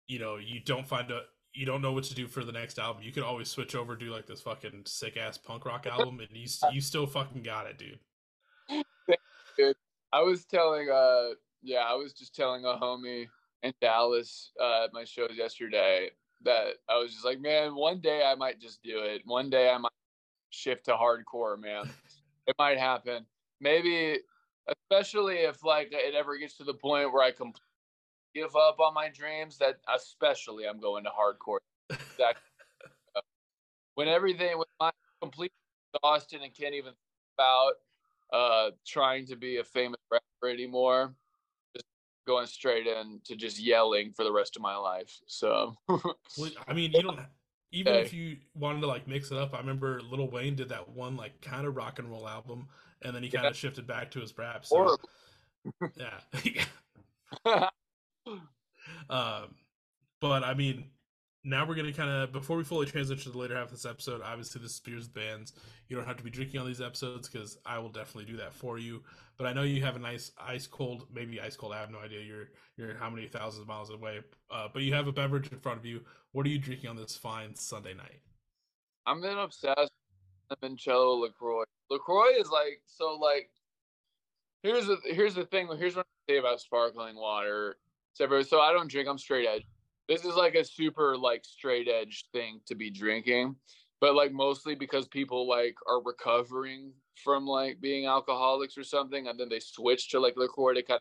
you know, you don't find a you don't know what to do for the next album, you could always switch over do like this fucking sick ass punk rock album, and you you still fucking got it, dude. Dude. I was telling, uh, yeah, I was just telling a homie in Dallas uh, at my shows yesterday that I was just like, man, one day I might just do it. One day I might shift to hardcore, man. it might happen. Maybe especially if like it ever gets to the point where I completely give up on my dreams. That especially I'm going to hardcore. Exactly. when everything, when my completely exhausted and can't even about, uh trying to be a famous rapper anymore. Just going straight in to just yelling for the rest of my life. So Well, I mean, you don't even Okay. if you wanted to like mix it up. I remember Lil Wayne did that one like kind of rock and roll album, and then he kind of shifted back to his rap. So, yeah. Um, but I mean, now we're gonna kind of before we fully transition to the later half of this episode. Obviously, this is beers bands. You don't have to be drinking on these episodes because I will definitely do that for you. But I know you have a nice ice cold, maybe ice cold. I have no idea. You're you're how many thousands of miles away. Uh, but you have a beverage in front of you. What are you drinking on this fine Sunday night? I'm been obsessed with limoncello Lacroix. Lacroix is like so like. Here's the here's the thing. Here's what I say about sparkling water. So I don't drink. I'm straight edge. This is like a super like straight edge thing to be drinking, but like mostly because people like are recovering from like being alcoholics or something, and then they switch to like Lacroix to.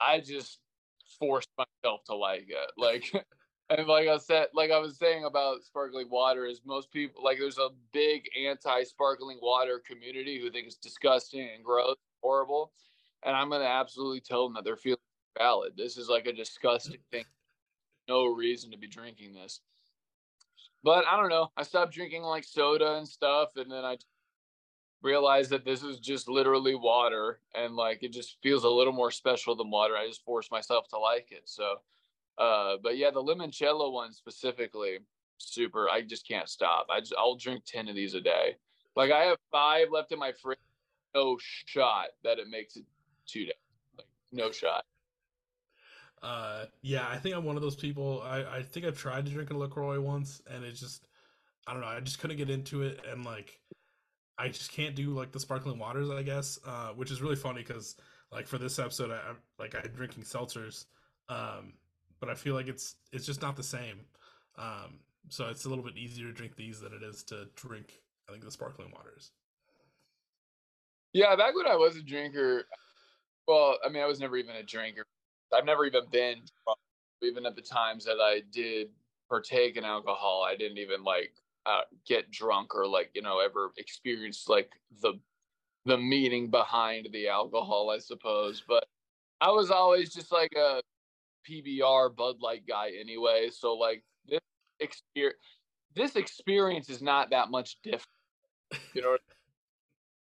I just forced myself to like it, like. And like I said, like I was saying about sparkling water, is most people like there's a big anti-sparkling water community who think it's disgusting and gross, horrible, and I'm gonna absolutely tell them that they're feeling valid. This is like a disgusting thing. No reason to be drinking this. But I don't know. I stopped drinking like soda and stuff, and then I realized that this is just literally water, and like it just feels a little more special than water. I just forced myself to like it. So uh, but yeah, the limoncello one specifically, super. I just can't stop. I just, I'll drink ten of these a day. Like I have five left in my fridge. No shot that it makes it two days. Like no shot. Uh, yeah, I think I'm one of those people. I, I think I've tried to drink a Lacroix once, and it just, I don't know, I just couldn't get into it, and like, I just can't do like the sparkling waters, I guess. Uh, which is really funny because like for this episode, I, I'm like I'm drinking seltzers, um, but I feel like it's it's just not the same. Um, so it's a little bit easier to drink these than it is to drink. I think the sparkling waters. Yeah, back when I was a drinker, well, I mean, I was never even a drinker. I've never even been drunk. Even at the times that I did partake in alcohol, I didn't even like uh, get drunk or like you know ever experience like the the meaning behind the alcohol, I suppose. But I was always just like a PBR Bud Light guy anyway. So like this experience, this experience is not that much different. You know,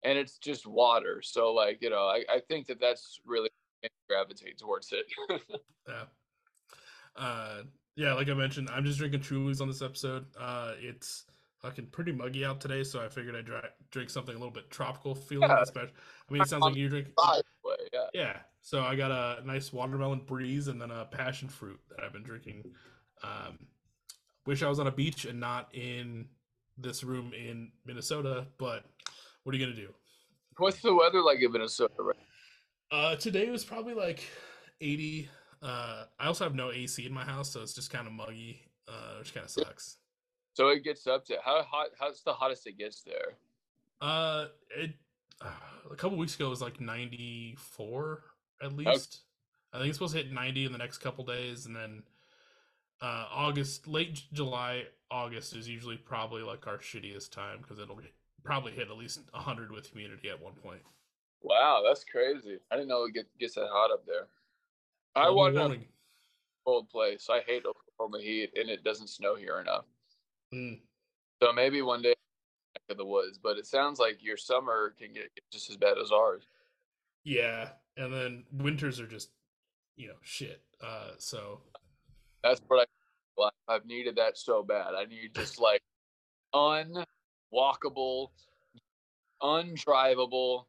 and it's just water. So like you know, I, I think that that's really gravitate towards it. Yeah. Uh, yeah, like I mentioned, I'm just drinking Trulies on this episode. Uh, it's fucking pretty muggy out today, so I figured I'd dri- drink something a little bit tropical feeling. Yeah. Especially, I mean, it sounds like you drink. Yeah. Yeah, so I got a nice watermelon breeze and then a passion fruit that I've been drinking. Um, wish I was on a beach and not in this room in Minnesota, but what are you gonna do? What's the weather like in Minnesota? Right? Uh, today was probably like 80. Uh, I also have no AC in my house, so it's just kind of muggy, uh, which kind of sucks. So it gets up to how hot? How's the hottest it gets there? Uh, it uh, a couple weeks ago it was like 94 at least. I think it's supposed to hit 90 in the next couple days, and then uh, August, late July, August is usually probably like our shittiest time because it'll probably hit at least 100 with humidity at one point. Wow, that's crazy. I didn't know it get, gets that hot up there. I want a cold place. I hate Oklahoma heat, and it doesn't snow here enough. Mm. So maybe one day in the woods. But it sounds like your summer can get just as bad as ours. Yeah, and then winters are just you know shit. Uh, so That's what I, I've needed that so bad. I need just like unwalkable, undrivable,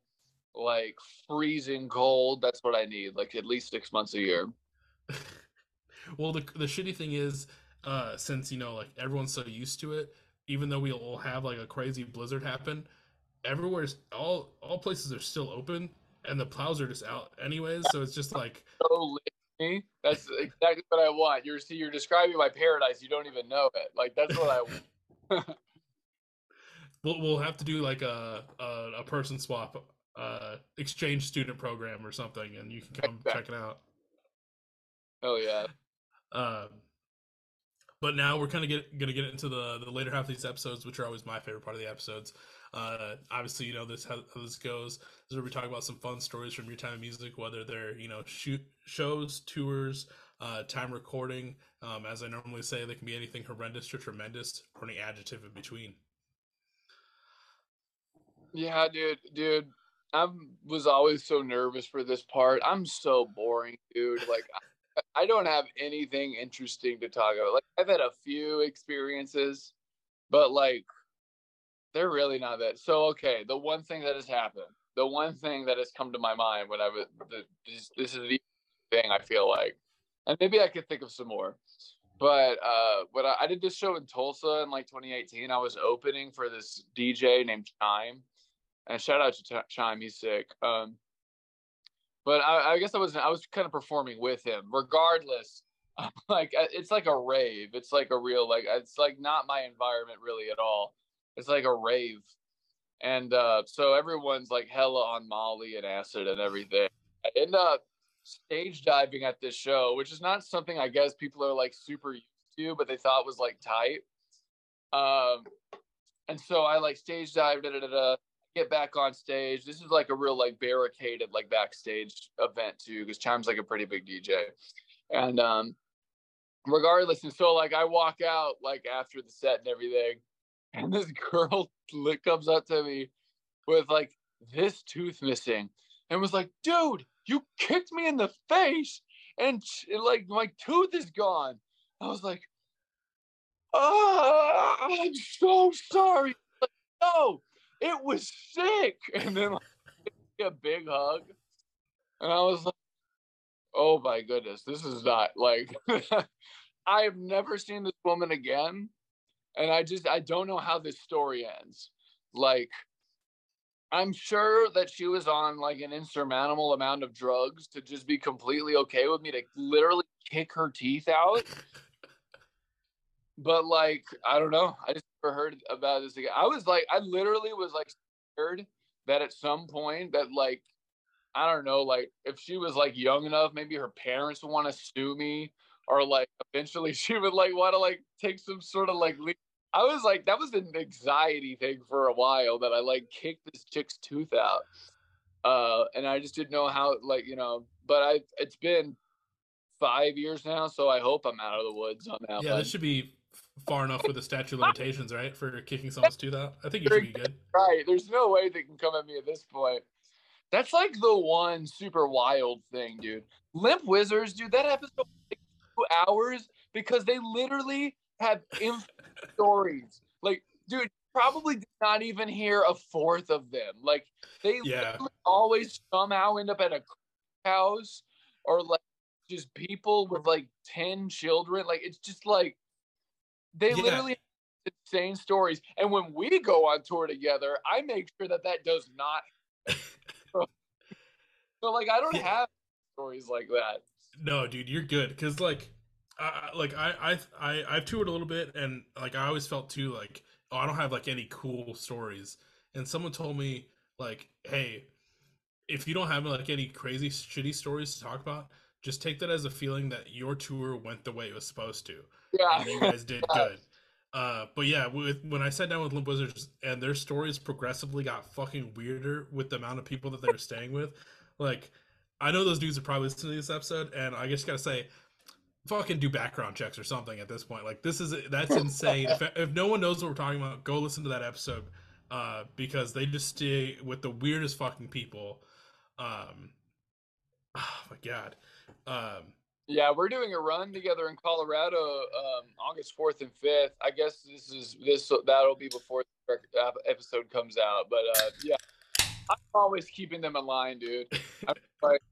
like freezing cold. That's what I need. Like at least six months a year. well, the the shitty thing is, uh, since you know, like everyone's so used to it, even though we all have like a crazy blizzard happen, everywhere's all all places are still open, and the plows are just out anyways. So it's just like, So. That's exactly what I want. You're see, you're describing my paradise. You don't even know it. Like that's what I want. we'll we'll have to do like a a, a person swap, uh, exchange student program or something, and you can come check it out. Oh yeah. Um, but now we're kind of get, gonna get into the the later half of these episodes, which are always my favorite part of the episodes. Uh, obviously, you know this how, how this goes. This is where we talk about some fun stories from your time in music, whether they're you know shoot shows, tours, uh, time recording. Um, as I normally say, they can be anything horrendous to tremendous, or any adjective in between. Yeah, dude, dude. I was always so nervous for this part. I'm so boring, dude. Like, I, don't have anything interesting to talk about. Like, I've had a few experiences, but like, they're really not that. So, okay, the one thing that has happened, the one thing that has come to my mind when I was, this, this is the thing I feel like, and maybe I could think of some more. But uh, when I, I did this show in Tulsa in like 2018, I was opening for this DJ named Chime and shout out to Chime, he's sick. Um, but I, I, guess I was I was kind of performing with him. Regardless, like it's like a rave. It's like a real like it's like not my environment really at all. It's like a rave, and uh, so everyone's like hella on Molly and acid and everything. I end up stage diving at this show, which is not something I guess people are like super used to, but they thought was like tight. Um, and so I like stage dived, da, da, da, da get back on stage. This is like a real like barricaded like backstage event too, because Chime's like a pretty big DJ. And um regardless, and so like I walk out like after the set and everything, and this girl comes up to me with like this tooth missing and was like, dude, you kicked me in the face and like my tooth is gone. I was like, oh, I'm so sorry. Like, no, it was sick. And then like, a big hug. And I was like, oh my goodness, this is not like I have never seen this woman again. And I just I don't know how this story ends. Like I'm sure that she was on like an insurmountable amount of drugs to just be completely okay with me to literally kick her teeth out. But like, I don't know. I just never heard about this again. I was like, I literally was like scared that at some point that like, I don't know, like if she was like young enough, maybe her parents would want to sue me, or like eventually she would like want to like take some sort of like. I was like, that was an anxiety thing for a while that I like kicked this chick's tooth out, uh, and I just didn't know how like you know. But I, it's been five years now, so I hope I'm out of the woods on that. Yeah, one. this should be far enough with the statute limitations, right, for kicking someone's tooth out. I think you should be good. Right. There's no way they can come at me at this point. That's like the one super wild thing, dude. Limp Wizards, dude, that episode two hours because they literally had stories. Like, dude, probably did not even hear a fourth of them. Like, they yeah. always somehow end up at a house or like just people with like 10 children. Like, it's just like they yeah. literally insane stories. And when we go on tour together, I make sure that that does not. so, so, like, I don't have stories like that. No, dude, you're good because like, I, like I I I I've toured a little bit and like I always felt too like oh I don't have like any cool stories and someone told me like hey if you don't have like any crazy shitty stories to talk about just take that as a feeling that your tour went the way it was supposed to yeah, and you guys did good. Uh, but yeah, with, when I sat down with Limp Wizards and their stories progressively got fucking weirder with the amount of people that they were staying with, like I know those dudes are probably listening to this episode, and I just gotta say, fucking do background checks or something at this point. Like this is that's insane. if if no one knows what we're talking about, go listen to that episode uh, because they just stay with the weirdest fucking people. Um, oh my god. Um, yeah, we're doing a run together in Colorado, um, August fourth and fifth. I guess this is this that'll be before the episode comes out. But uh, yeah, I'm always keeping them in line, dude. I'm, like,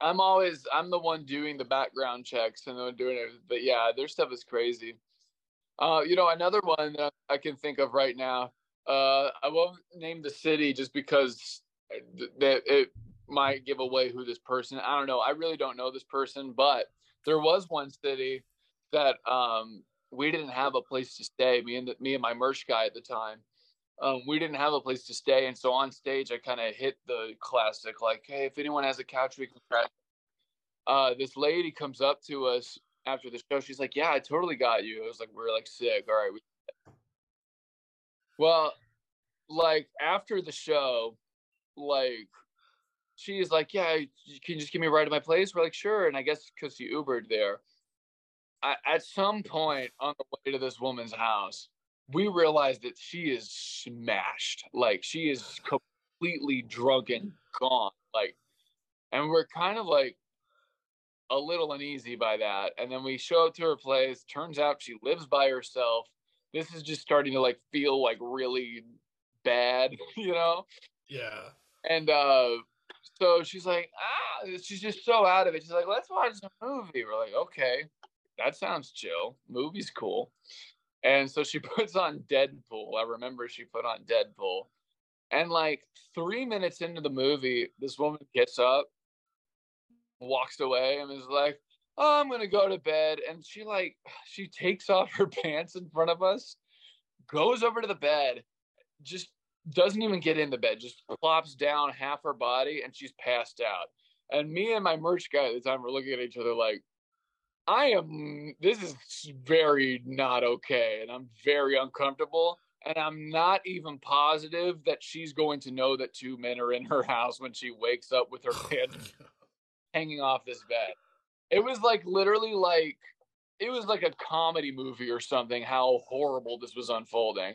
I'm always I'm the one doing the background checks and then doing it. But yeah, their stuff is crazy. Uh, you know, another one that I can think of right now. Uh, I won't name the city just because that it might give away who this person. I don't know. I really don't know this person, but there was one city that um, we didn't have a place to stay. Me and the, me and my merch guy at the time, um, we didn't have a place to stay, and so on stage I kind of hit the classic like, "Hey, if anyone has a couch, we can crash." Uh, this lady comes up to us after the show. She's like, "Yeah, I totally got you." I was like, "We're like sick. All right." We... Well, like after the show, like she's like, "Yeah, can you just give me a ride to my place?" We're like, "Sure." And I guess because she Ubered there, I, at some point on the way to this woman's house, we realized that she is smashed. Like she is completely drunk and gone. Like, and we're kind of like a little uneasy by that. And then we show up to her place. Turns out she lives by herself. This is just starting to like feel like really bad, you know? Yeah. And uh so she's like, ah, she's just so out of it. She's like, let's watch a movie. We're like, okay, that sounds chill. Movie's cool. And so she puts on Deadpool. I remember she put on Deadpool. And like three minutes into the movie, this woman gets up, walks away, and is like, oh, I'm gonna go to bed. And she like she takes off her pants in front of us, goes over to the bed, just doesn't even get in the bed, just plops down half her body and she's passed out. And me and my merch guy at the time were looking at each other like, I am, this is very not okay. And I'm very uncomfortable. And I'm not even positive that she's going to know that two men are in her house when she wakes up with her oh pants hanging off this bed. It was like literally like, it was like a comedy movie or something, how horrible this was unfolding.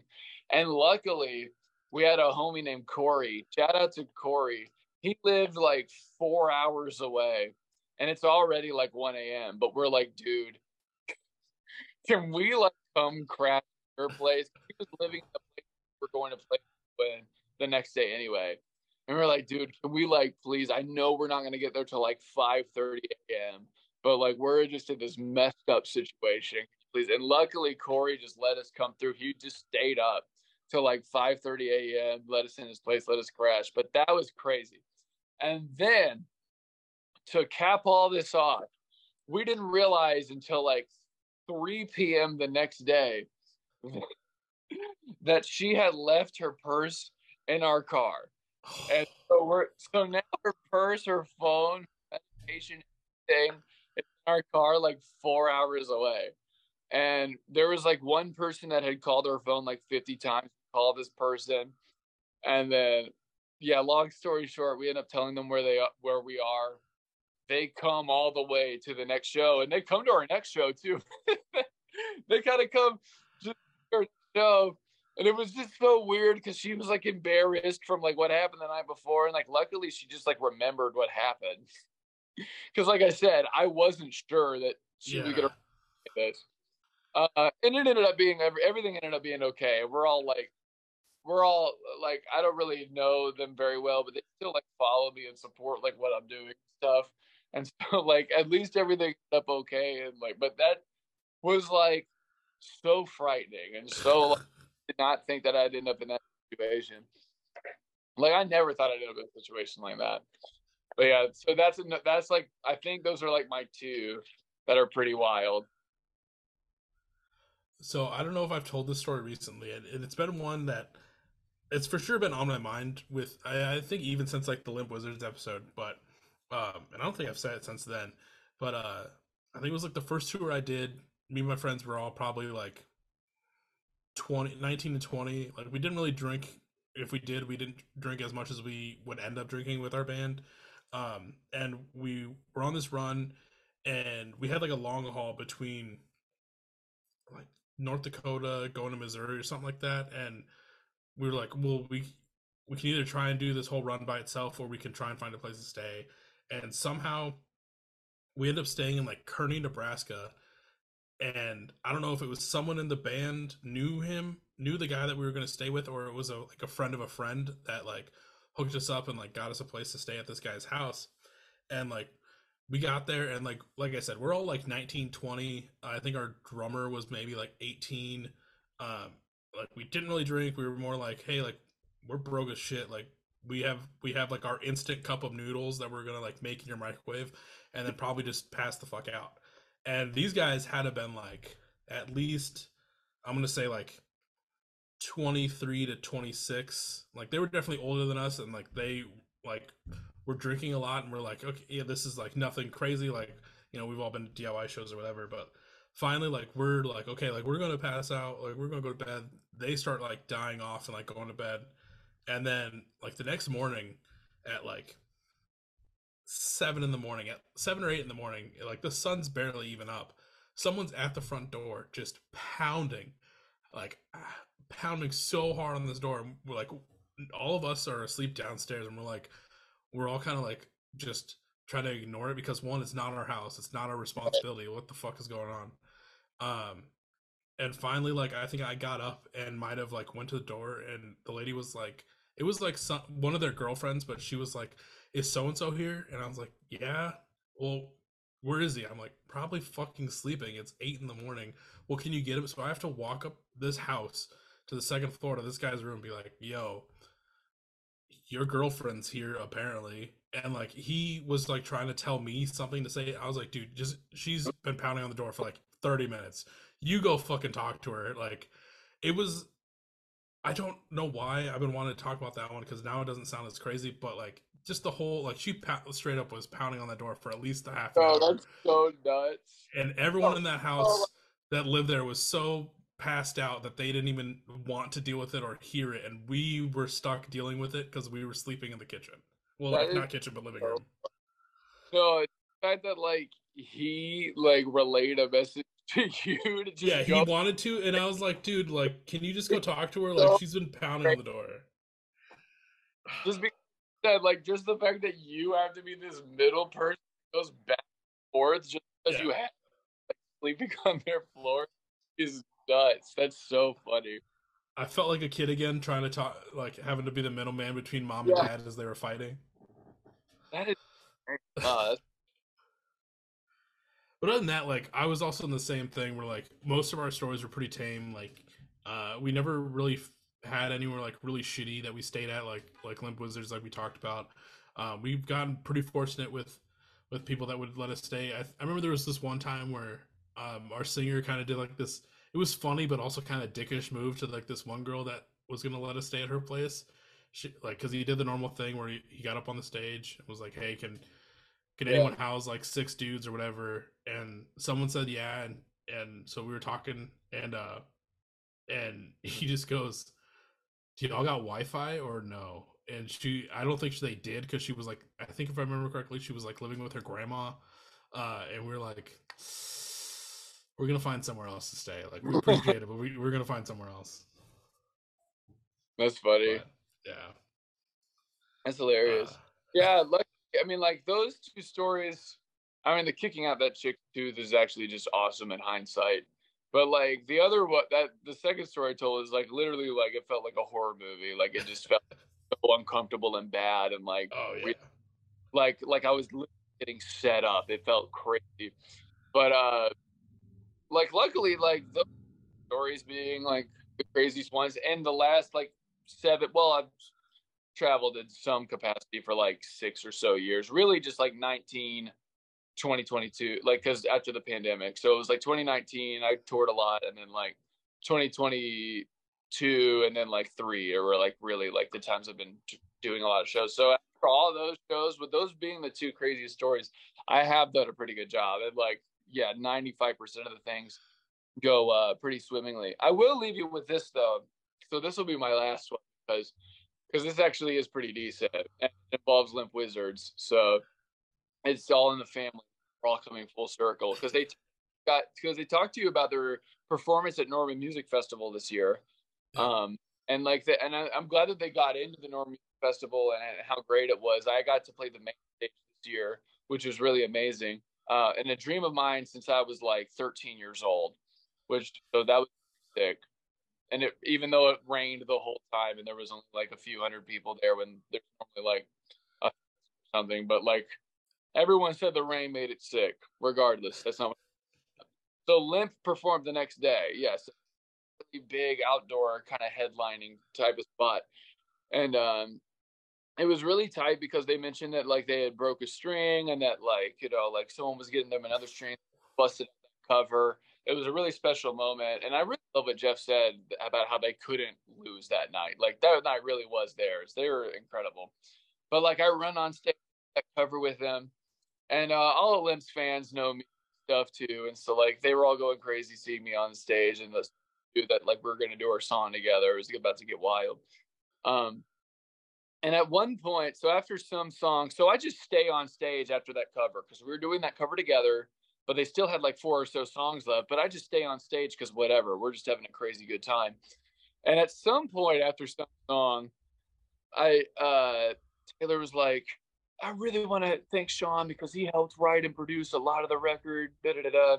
And luckily, we had a homie named Corey. Shout out to Corey. He lived like four hours away, and it's already like 1 a.m. But we're like, dude, can we like come crash your place? He was living in the place we're going to play with the next day anyway. And we're like, dude, can we like please? I know we're not gonna get there till like 5 30 a.m. But like we're just in this messed up situation. Please. And luckily Corey just let us come through. He just stayed up till like 5 30 a.m. Let us in his place, let us crash. But that was crazy. And then to cap all this off, we didn't realize until like 3 p.m. the next day that she had left her purse in our car. And so we're so now her purse, her phone, medication thing in our car like four hours away. And there was like one person that had called her phone like 50 times call this person, and then yeah, long story short, we end up telling them where they where we are. They come all the way to the next show, and they come to our next show too. they kind of come to our show, and it was just so weird because she was like embarrassed from like what happened the night before, and like luckily she just like remembered what happened. Because like I said, I wasn't sure that she yeah. was gonna this. Uh, and it ended up being everything ended up being okay. We're all like we're all like I don't really know them very well, but they still like follow me and support like what I'm doing and stuff. And so like at least everything up okay and like but that was like so frightening and so like, did not think that I'd end up in that situation. Like I never thought I'd end up in a situation like that. But yeah, so that's that's like I think those are like my two that are pretty wild. So I don't know if I've told this story recently, and it's been one that it's for sure been on my mind with I, I, think even since like the Limp Wizards episode, but um, and I don't think I've said it since then. But uh, I think it was like the first tour I did. Me and my friends were all probably like 20, 19 to 20. Like we didn't really drink. If we did, we didn't drink as much as we would end up drinking with our band. Um, and we were on this run, and we had like a long haul between like North Dakota going to Missouri or something like that, and we were like, well, we we can either try and do this whole run by itself, or we can try and find a place to stay. And somehow, we end up staying in like Kearney, Nebraska. And I don't know if it was someone in the band knew him, knew the guy that we were going to stay with, or it was a like a friend of a friend that like hooked us up and like got us a place to stay at this guy's house. And like we got there and like like I said, we're all like 19, 20. I think our drummer was maybe like 18. Um, like we didn't really drink. We were more like, hey, like we're broke as shit. Like we have we have like our instant cup of noodles that we're gonna like make in your microwave, and then probably just pass the fuck out. And these guys had to been like at least I'm gonna say like 23 to 26. Like they were definitely older than us, and like they like were drinking a lot, and we're like, okay, yeah, this is like nothing crazy. Like you know, we've all been to DIY shows or whatever, but finally like we're like okay like we're gonna pass out like we're gonna go to bed they start like dying off and like going to bed And then like the next morning at like seven in the morning, at seven or eight in the morning, like the sun's barely even up. Someone's at the front door just pounding, like pounding so hard on this door. And we're like, all of us are asleep downstairs, and we're like, we're all kind of like just trying to ignore it because one, it's not our house, it's not our responsibility. What the fuck is going on? Um, and finally, like I think I got up and might have like went to the door, and the lady was like, it was like some one of their girlfriends, but she was like, "Is so and so here?" And I was like, "Yeah." Well, where is he? I'm like, probably fucking sleeping. It's eight in the morning. Well, can you get him? So I have to walk up this house to the second floor to this guy's room and be like, yo, your girlfriend's here apparently. And like he was like trying to tell me something to say. I was like, dude, just she's been pounding on the door for like 30 minutes. You go fucking talk to her. Like it was I don't know why I've been wanting to talk about that one because now it doesn't sound as crazy, but like just the whole like she straight up was pounding on that door for at least a half an Oh, hour. that's so nuts. And everyone Oh, in that oh house that lived there was so passed out that they didn't even want to deal with it or hear it, and we were stuck dealing with it because we were sleeping in the kitchen. Well, That like is not kitchen, but living room. No, the fact that like he like relayed a message to you to just Yeah, he wanted to, and I was like, dude, like, can you just go talk to her? Like, she's been pounding on the door. just because that like just the fact that you have to be this middle person goes back and forth just because Yeah. you have like sleeping on their floor is nuts. That's so funny. I felt like a kid again, trying to talk, like having to be the middleman between mom Yeah. and dad as they were fighting. That is uh, But other than that, like I was also in the same thing where like most of our stories were pretty tame. Like uh we never really had anywhere like really shitty that we stayed at, like like Limp Wizards, like we talked about. Uh, we've gotten pretty fortunate with with people that would let us stay. I, I remember there was this one time where um our singer kind of did like this. It was funny, but also kind of dickish move to like this one girl that was gonna let us stay at her place. She like because he did the normal thing where he, he got up on the stage and was like, "Hey, can can Yeah. anyone house like six dudes or whatever and someone said yeah and and so we were talking and uh and he just goes do y'all got wi-fi or no and she i don't think they did because she was like i think if i remember correctly she was like living with her grandma uh and we are like we're gonna find somewhere else to stay like we appreciate it but we, we're gonna find somewhere else that's funny. but, yeah That's hilarious. uh, Yeah, like I mean, like those two stories. I mean, the kicking out that chick tooth is actually just awesome in hindsight. But like the other what that the second story I told is like literally like it felt like a horror movie. Like it just felt so uncomfortable and bad and like oh yeah re- like like I was getting set up. It felt crazy. But uh like luckily like the stories being like the craziest ones and the last like seven well I've traveled in some capacity for like six or so years really just like 19 2022 like because after the pandemic. So it was like 2019 i toured a lot and then like 2022 and then like three or like really like the times i've been doing a lot of shows. So after all those shows with those being the two craziest stories i have done a pretty good job and like yeah 95% of the things go uh pretty swimmingly. I will leave you with this though. So this will be my last one because because this actually is pretty decent and it involves limp wizards so it's all in the family we're all coming full circle because they t- got because they talked to you about their performance at norman music festival this year um and like the, and I, i'm glad that they got into the norman music festival and, and how great it was. I got to play the main stage this year which was really amazing uh and a dream of mine since i was like 13 years old which so that was sick and it, even though it rained the whole time and there was only like a few hundred people there when there's normally like a, something but like everyone said the rain made it sick regardless. That's not what so limp performed the next day yes. Really big outdoor kind of headlining type of spot. And um it was really tight because they mentioned that like they had broke a string and that like you know like someone was getting them another string busted cover it was a really special moment and i really love what jeff said about how they couldn't lose that night like that night really was theirs they were incredible. But like i run on stage that cover with them and uh, all the limps fans know me stuff too and so like they were all going crazy seeing me on stage and let's that like we are gonna do our song together it was about to get wild. Um and at one point, so after some songs, so I just stay on stage after that cover because we were doing that cover together, but they still had like four or so songs left. But I just stay on stage because whatever, we're just having a crazy good time. And at some point after some song, I uh Taylor was like, I really want to thank Sean because he helped write and produce a lot of the record. Da, da, da.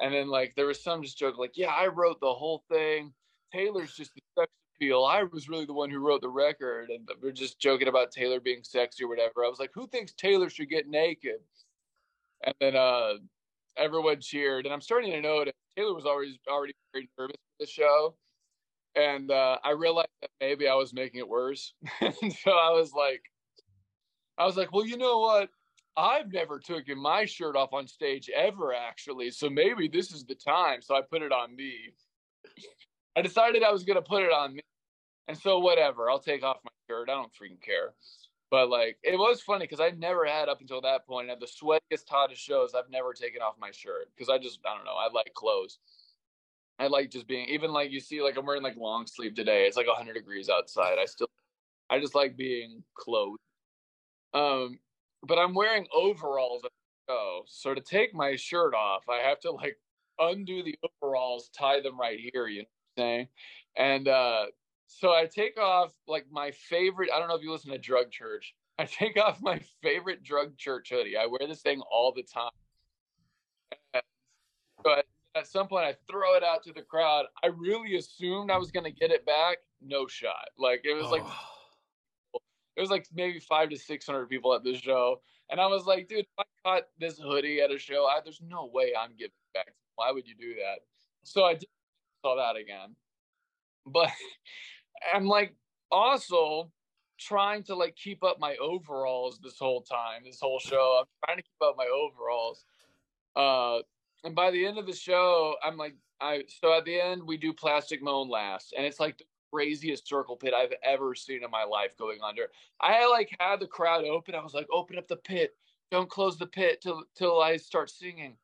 And then like there was some just joke like, yeah, I wrote the whole thing. Taylor's just the sex appeal. I was really the one who wrote the record, and we're just joking about Taylor being sexy or whatever. I was like, who thinks Taylor should get naked? And then uh everyone cheered, and I'm starting to notice Taylor was always already very nervous for the show. And uh, I realized that maybe I was making it worse. and so I was like, I was like, well, you know what? I've never taken my shirt off on stage ever, actually. So maybe this is the time. So I put it on me. I decided I was going to put it on me. And so, whatever, I'll take off my shirt. I don't freaking care. But like, it was funny because I never had up until that point at the sweatiest, hottest shows. I've never taken off my shirt because I just, I don't know, I like clothes. I like just being, even like you see, like I'm wearing like long sleeve today. It's like 100 degrees outside. I still, I just like being clothed. Um, but I'm wearing overalls the. So to take my shirt off, I have to like undo the overalls, tie them right here, you know what I'm saying? And uh so I take off like my favorite, I don't know if you listen to Drug Church. I take off my favorite Drug Church hoodie. I wear this thing all the time. And so at, some point I throw it out to the crowd. I really assumed I was gonna get it back. No shot. Like it was like Oh, it was like maybe five to six hundred people at the show, and I was like, dude, if I caught this hoodie at a show, I, there's no way I'm giving it back. Why would you do that? So I did, saw that again, but I'm like also trying to like keep up my overalls this whole time, this whole show. I'm trying to keep up my overalls. Uh, and by the end of the show, I'm like, I so at the end we do Plastic Moan last, and it's like the craziest circle pit I've ever seen in my life going under. I like had the crowd open. I was like, open up the pit. Don't close the pit till till I start singing.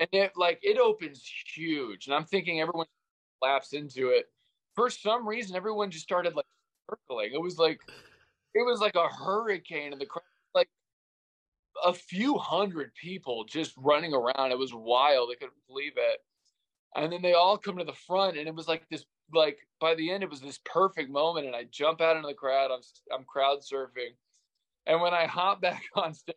And it like it opens huge. And I'm thinking everyone laps into it. For some reason, everyone just started like circling. It was like it was like a hurricane in the crowd. Like a few hundred people just running around. It was wild. I couldn't believe it. And then they all come to the front, and it was like this. Like by the end, it was this perfect moment, and I jump out into the crowd. I'm I'm crowd surfing, and when I hop back on stage,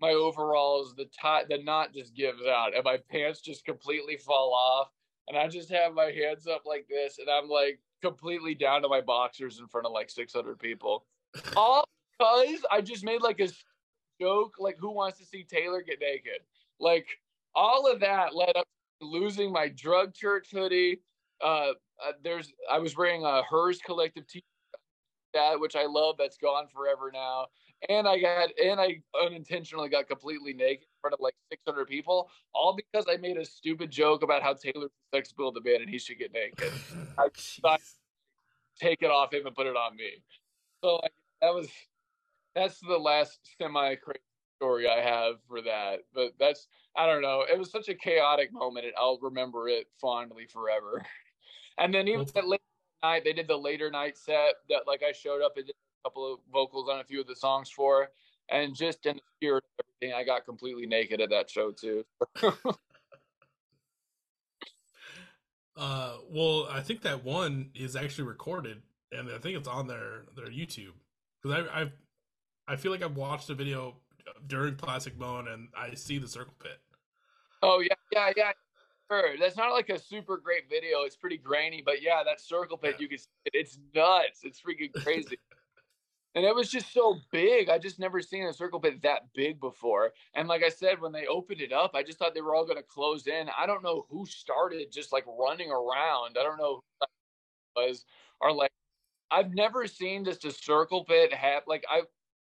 my overalls, the tie, the knot just gives out, and my pants just completely fall off, and I just have my hands up like this, and I'm like completely down to my boxers in front of like 600 people, all because I just made like a joke, like who wants to see Taylor get naked? Like all of that led up to losing my drug church hoodie. Uh, uh, there's I was wearing a hers collective t that which I love that's gone forever now. And I got and I unintentionally got completely naked front of like 600 people, all because I made a stupid joke about how Taylor's the sex of the band and he should get naked. I thought take it off him and put it on me. So like that was that's the last semi crazy story I have for that. But that's I don't know. It was such a chaotic moment. and I'll remember it fondly forever. And then even that late night, they did the later night set that like I showed up and did a couple of vocals on a few of the songs for. And just in the spirit of everything, I got completely naked at that show too. Uh, well, I think that one is actually recorded, and I think it's on their their YouTube because I I've, I feel like I've watched a video during Plastic Bone, and I see the circle pit. Oh yeah, yeah, yeah. Sure. That's not like a super great video. It's pretty grainy, but yeah, that circle pit Yeah. you can see it. It's nuts. It's freaking crazy. and it was just so big. I just never seen a circle pit that big before. And like I said, when they opened it up, I just thought they were all gonna close in. I don't know who started just like running around. I don't know who was or like I've never seen just a circle pit have like I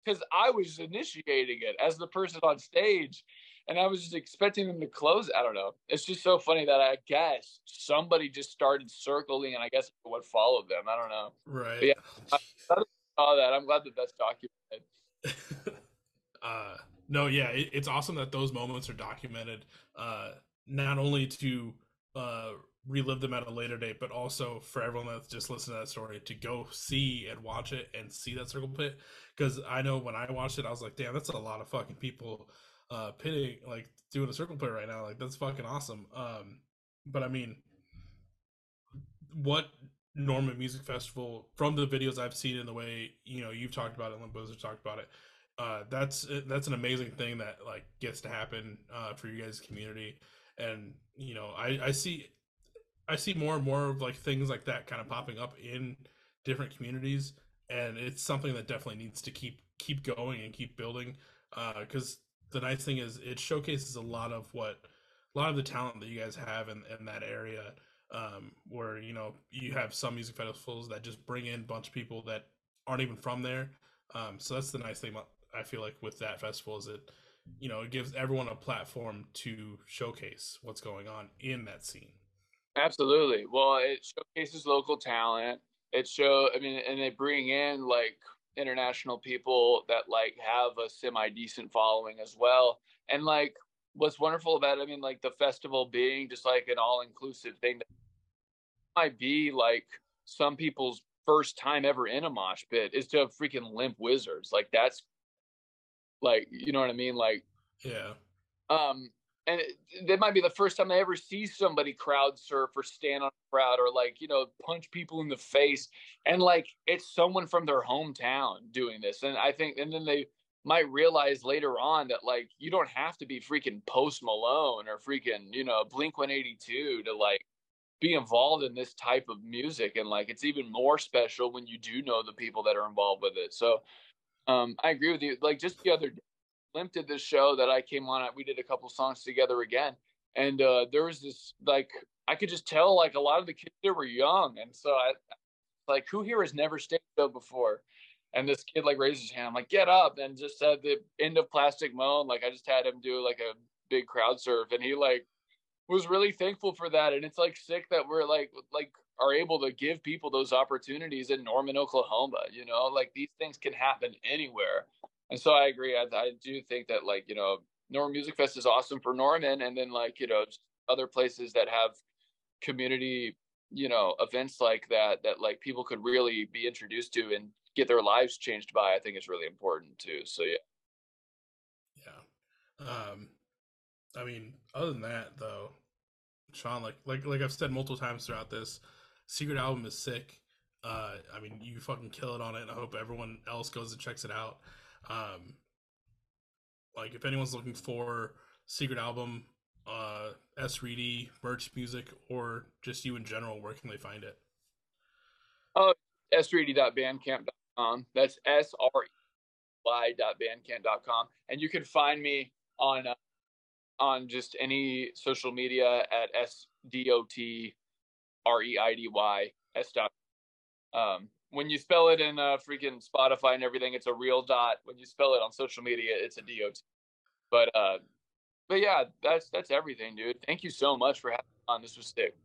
because I was initiating it as the person on stage and I was just expecting them to close. I don't know. It's just so funny that I guess somebody just started circling, and I guess what followed them. I don't know. Right. Yeah. Saw that. I'm glad that that's documented. uh no yeah it, it's awesome that those moments are documented uh not only to uh, relive them at a later date, but also for everyone that's just listening to that story to go see and watch it and see that circle pit. Because I know when I watched it, I was like, damn, that's a lot of fucking people uh pitting like doing a circle pit right now. Like that's fucking awesome. Um, but I mean, what Norman Music Festival from the videos I've seen in the way you know you've talked about it, Limp Wizards talked about it. Uh, that's that's an amazing thing that like gets to happen uh, for you guys' community, and you know I I see I see more and more of like things like that kind of popping up in different communities, and it's something that definitely needs to keep keep going and keep building. Because uh, the nice thing is it showcases a lot of what a lot of the talent that you guys have in, in that area um, where you know you have some music festivals that just bring in a bunch of people that aren't even from there. Um, so that's the nice thing I feel like with that festival is it you know it gives everyone a platform to showcase what's going on in that scene. Absolutely. Well, it showcases local talent. It show I mean, and they bring in like international people that like have a semi decent following as well. And like what's wonderful about it, I mean, like the festival being just like an all inclusive thing that might be like some people's first time ever in a mosh pit is to freaking limp wizards. Like that's like you know what I mean? Like yeah. Um and it, that might be the first time they ever see somebody crowd surf or stand on a crowd or like you know punch people in the face and like it's someone from their hometown doing this and i think and then they might realize later on that like you don't have to be freaking post malone or freaking you know blink 182 to like be involved in this type of music and like it's even more special when you do know the people that are involved with it. So um i agree with you. Like just the other day, limp did this show that i came on we did a couple songs together again and uh there was this like i could just tell like a lot of the kids there were young and so i like who here has never stayed show before and this kid like raises his hand. I'm like get up and just at the end of plastic moan. Like i just had him do like a big crowd surf and he like was really thankful for that. And it's like sick that we're like like are able to give people those opportunities in norman oklahoma you know? Like these things can happen anywhere. And so i agree. I, I do think that like you know norman music fest is awesome for norman and then like you know other places that have community you know events like that that like people could really be introduced to and get their lives changed by i think is really important too so yeah. Yeah. Um i mean other than that though sean like like like i've said multiple times throughout this secret album is sick. Uh i mean you fucking kill it on it and i hope everyone else goes and checks it out. Um like if anyone's looking for secret album uh S. Reidy merch music or just you in general where can they find it? Oh sreidy.bandcamp.com um, that's bandcamp.com. And you can find me on uh, on just any social media at S D O T R E I D Y S dot. Um, when you spell it in uh, freaking Spotify and everything, it's a real dot. When you spell it on social media, it's a D O T. But uh, but yeah, that's that's everything, dude. Thank you so much for having me on. This was sick.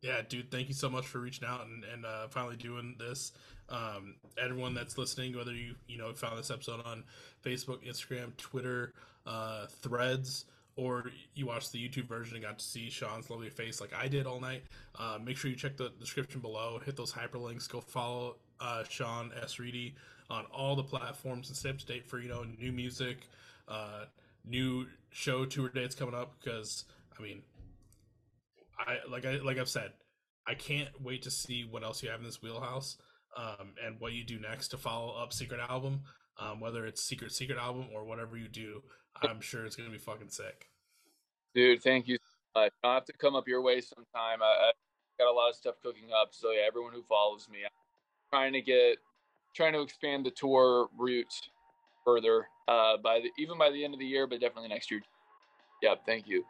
Yeah, dude, thank you so much for reaching out and, and uh, finally doing this. Um, everyone that's listening, whether you you know found this episode on Facebook, Instagram, Twitter, uh, Threads, or you watched the YouTube version and got to see Sean's lovely face like I did all night, uh, make sure you check the description below, hit those hyperlinks, go follow uh, Sean S. Reidy on all the platforms and stay up to date for you know new music, uh, new show tour dates coming up because I mean I like I like I've said, I can't wait to see what else you have in this wheelhouse, um, and what you do next to follow up Secret Album, um, whether it's Secret Secret Album or whatever you do. I'm sure it's gonna be fucking sick. Dude, thank you. I'll have to come up your way sometime. I, I got a lot of stuff cooking up, so yeah, everyone who follows me, I'm trying to get, trying to expand the tour route further. Uh, by the even by the end of the year, but definitely next year. Yep, thank you.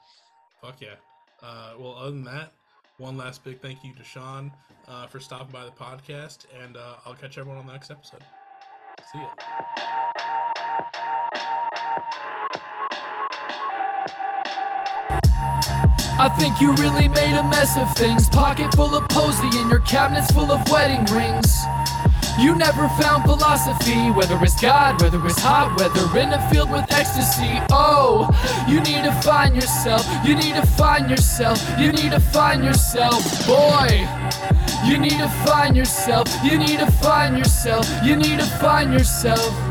Fuck yeah. Uh, well, other than that, one last big thank you to Sean uh, for stopping by the podcast, and uh, I'll catch everyone on the next episode. See ya. I think you really made a mess of things. Pocket full of posy and your cabinets full of wedding rings. You never found philosophy, whether it's God, whether it's hot whether in a field with ecstasy. Oh, you need to find yourself, you need to find yourself, you need to find yourself, boy. You need to find yourself, you need to find yourself, you need to find yourself.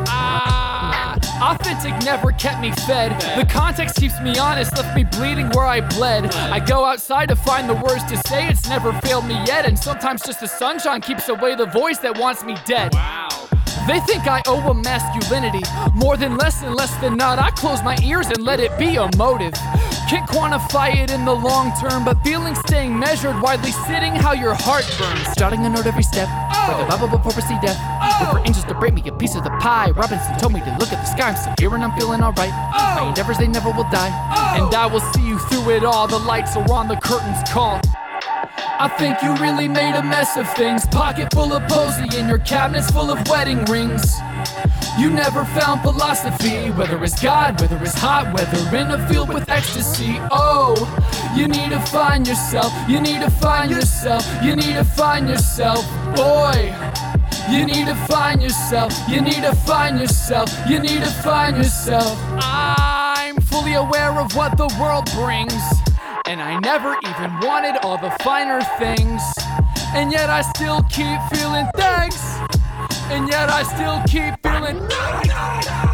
Authentic never kept me fed. The context keeps me honest, left me bleeding where I bled. I go outside to find the words to say, it's never failed me yet. And sometimes just the sunshine keeps away the voice that wants me dead. Wow. They think I owe them masculinity. More than less and less than not. I close my ears and let it be a motive. Can't quantify it in the long term, but feelings staying measured, widely sitting how your heart burns. Jotting a note every step, oh. the Bible before I see death. Oh. Look for oh. angels to break me a piece of the pie. Robinson told me to look at the sky. I'm still here and I'm feeling alright. Oh. My endeavors, they never will die. Oh. And I will see you through it all. The lights are on, the curtains call. I think you really made a mess of things. Pocket full of posy and your cabinets full of wedding rings. You never found philosophy, whether it's God, whether it's hot whether in a field with ecstasy. Oh, you need to find yourself, you need to find yourself, you need to find yourself, boy. You need to find yourself, you need to find yourself, you need to find yourself. I'm fully aware of what the world brings. And I never even wanted all the finer things. And yet I still keep feeling thanks. And yet I still keep feeling.